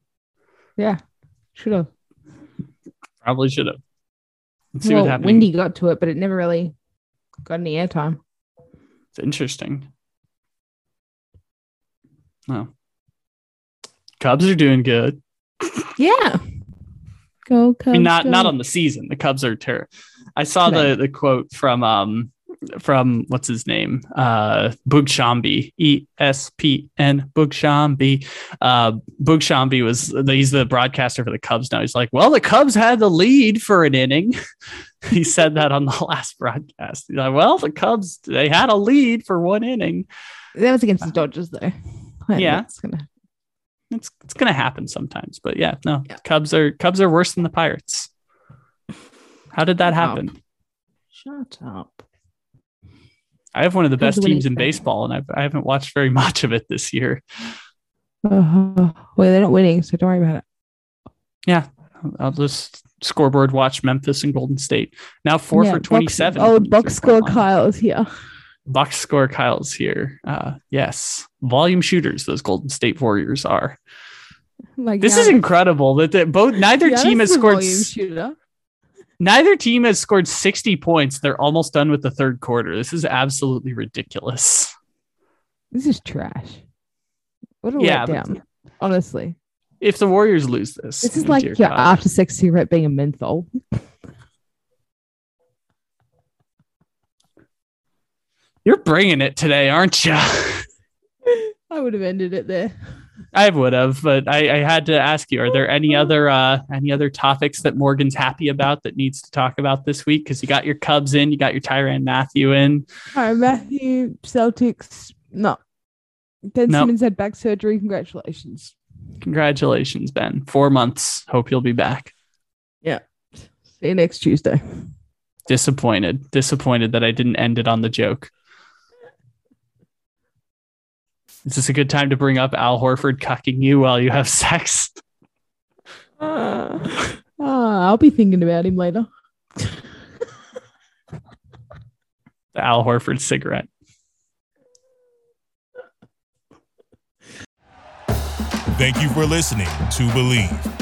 Yeah, should have.
Probably should have. Let's see
Well,
what happened.
Wendy got to it, but it never really got any airtime.
It's interesting. No. Cubs are doing good.
Yeah. Go Cubs.
I mean, not
go.
not on the season. The Cubs are terrible. I saw
Today.
the the quote from um from what's his name? Uh Boog Sciambi E S P N Boog Sciambi uh Boog Sciambi was he's the broadcaster for the Cubs now. He's like well the Cubs had the lead for an inning. He said that on the last broadcast. He's like well the Cubs they had a lead for one inning.
That was against the Dodgers though.
Yeah.
It's gonna
it's it's gonna happen sometimes but yeah no.
Yeah.
Cubs are Cubs are worse than the Pirates. How did that happen?
Shut up.
I have one of the best teams in baseball, and I've, I haven't watched very much of it this year.
Uh, well, they're not winning, so don't worry about it.
Yeah, I'll just scoreboard watch Memphis and Golden State. Now four
Yeah,
for
box-
27.
Oh, box score
line.
Kyle's here.
Box score Kyle's here. Uh, yes, volume shooters, those Golden State Warriors are.
Like
This is incredible that that both neither
Giannis
team has scored. Neither team has scored 60 points. They're almost done with the third quarter. This is absolutely ridiculous.
This is trash. What a
Yeah,
letdown. Honestly,
If the Warriors lose this,
this is like your
God.
after sex cigarette being a menthol.
You're bringing it today, aren't you?
I would have ended it there.
I would have, but I, I had to ask you: Are there any other uh, any other topics that Morgan's happy about that needs to talk about this week? Because you got your Cubs in, you got your Tyrann Mathieu in.
All right, Mathieu, Celtics. No. Ben
Nope.
Simmons had back surgery. Congratulations.
Congratulations, Ben. Four months. Hope you'll be back. Yeah.
See you next Tuesday.
Disappointed. Disappointed that I didn't end it on the joke. Is this a good time to bring up Al Horford cucking you while you have sex?
Ah, ah, I'll be thinking about him later.
The Al Horford cigarette.
Thank you for listening to Bleav.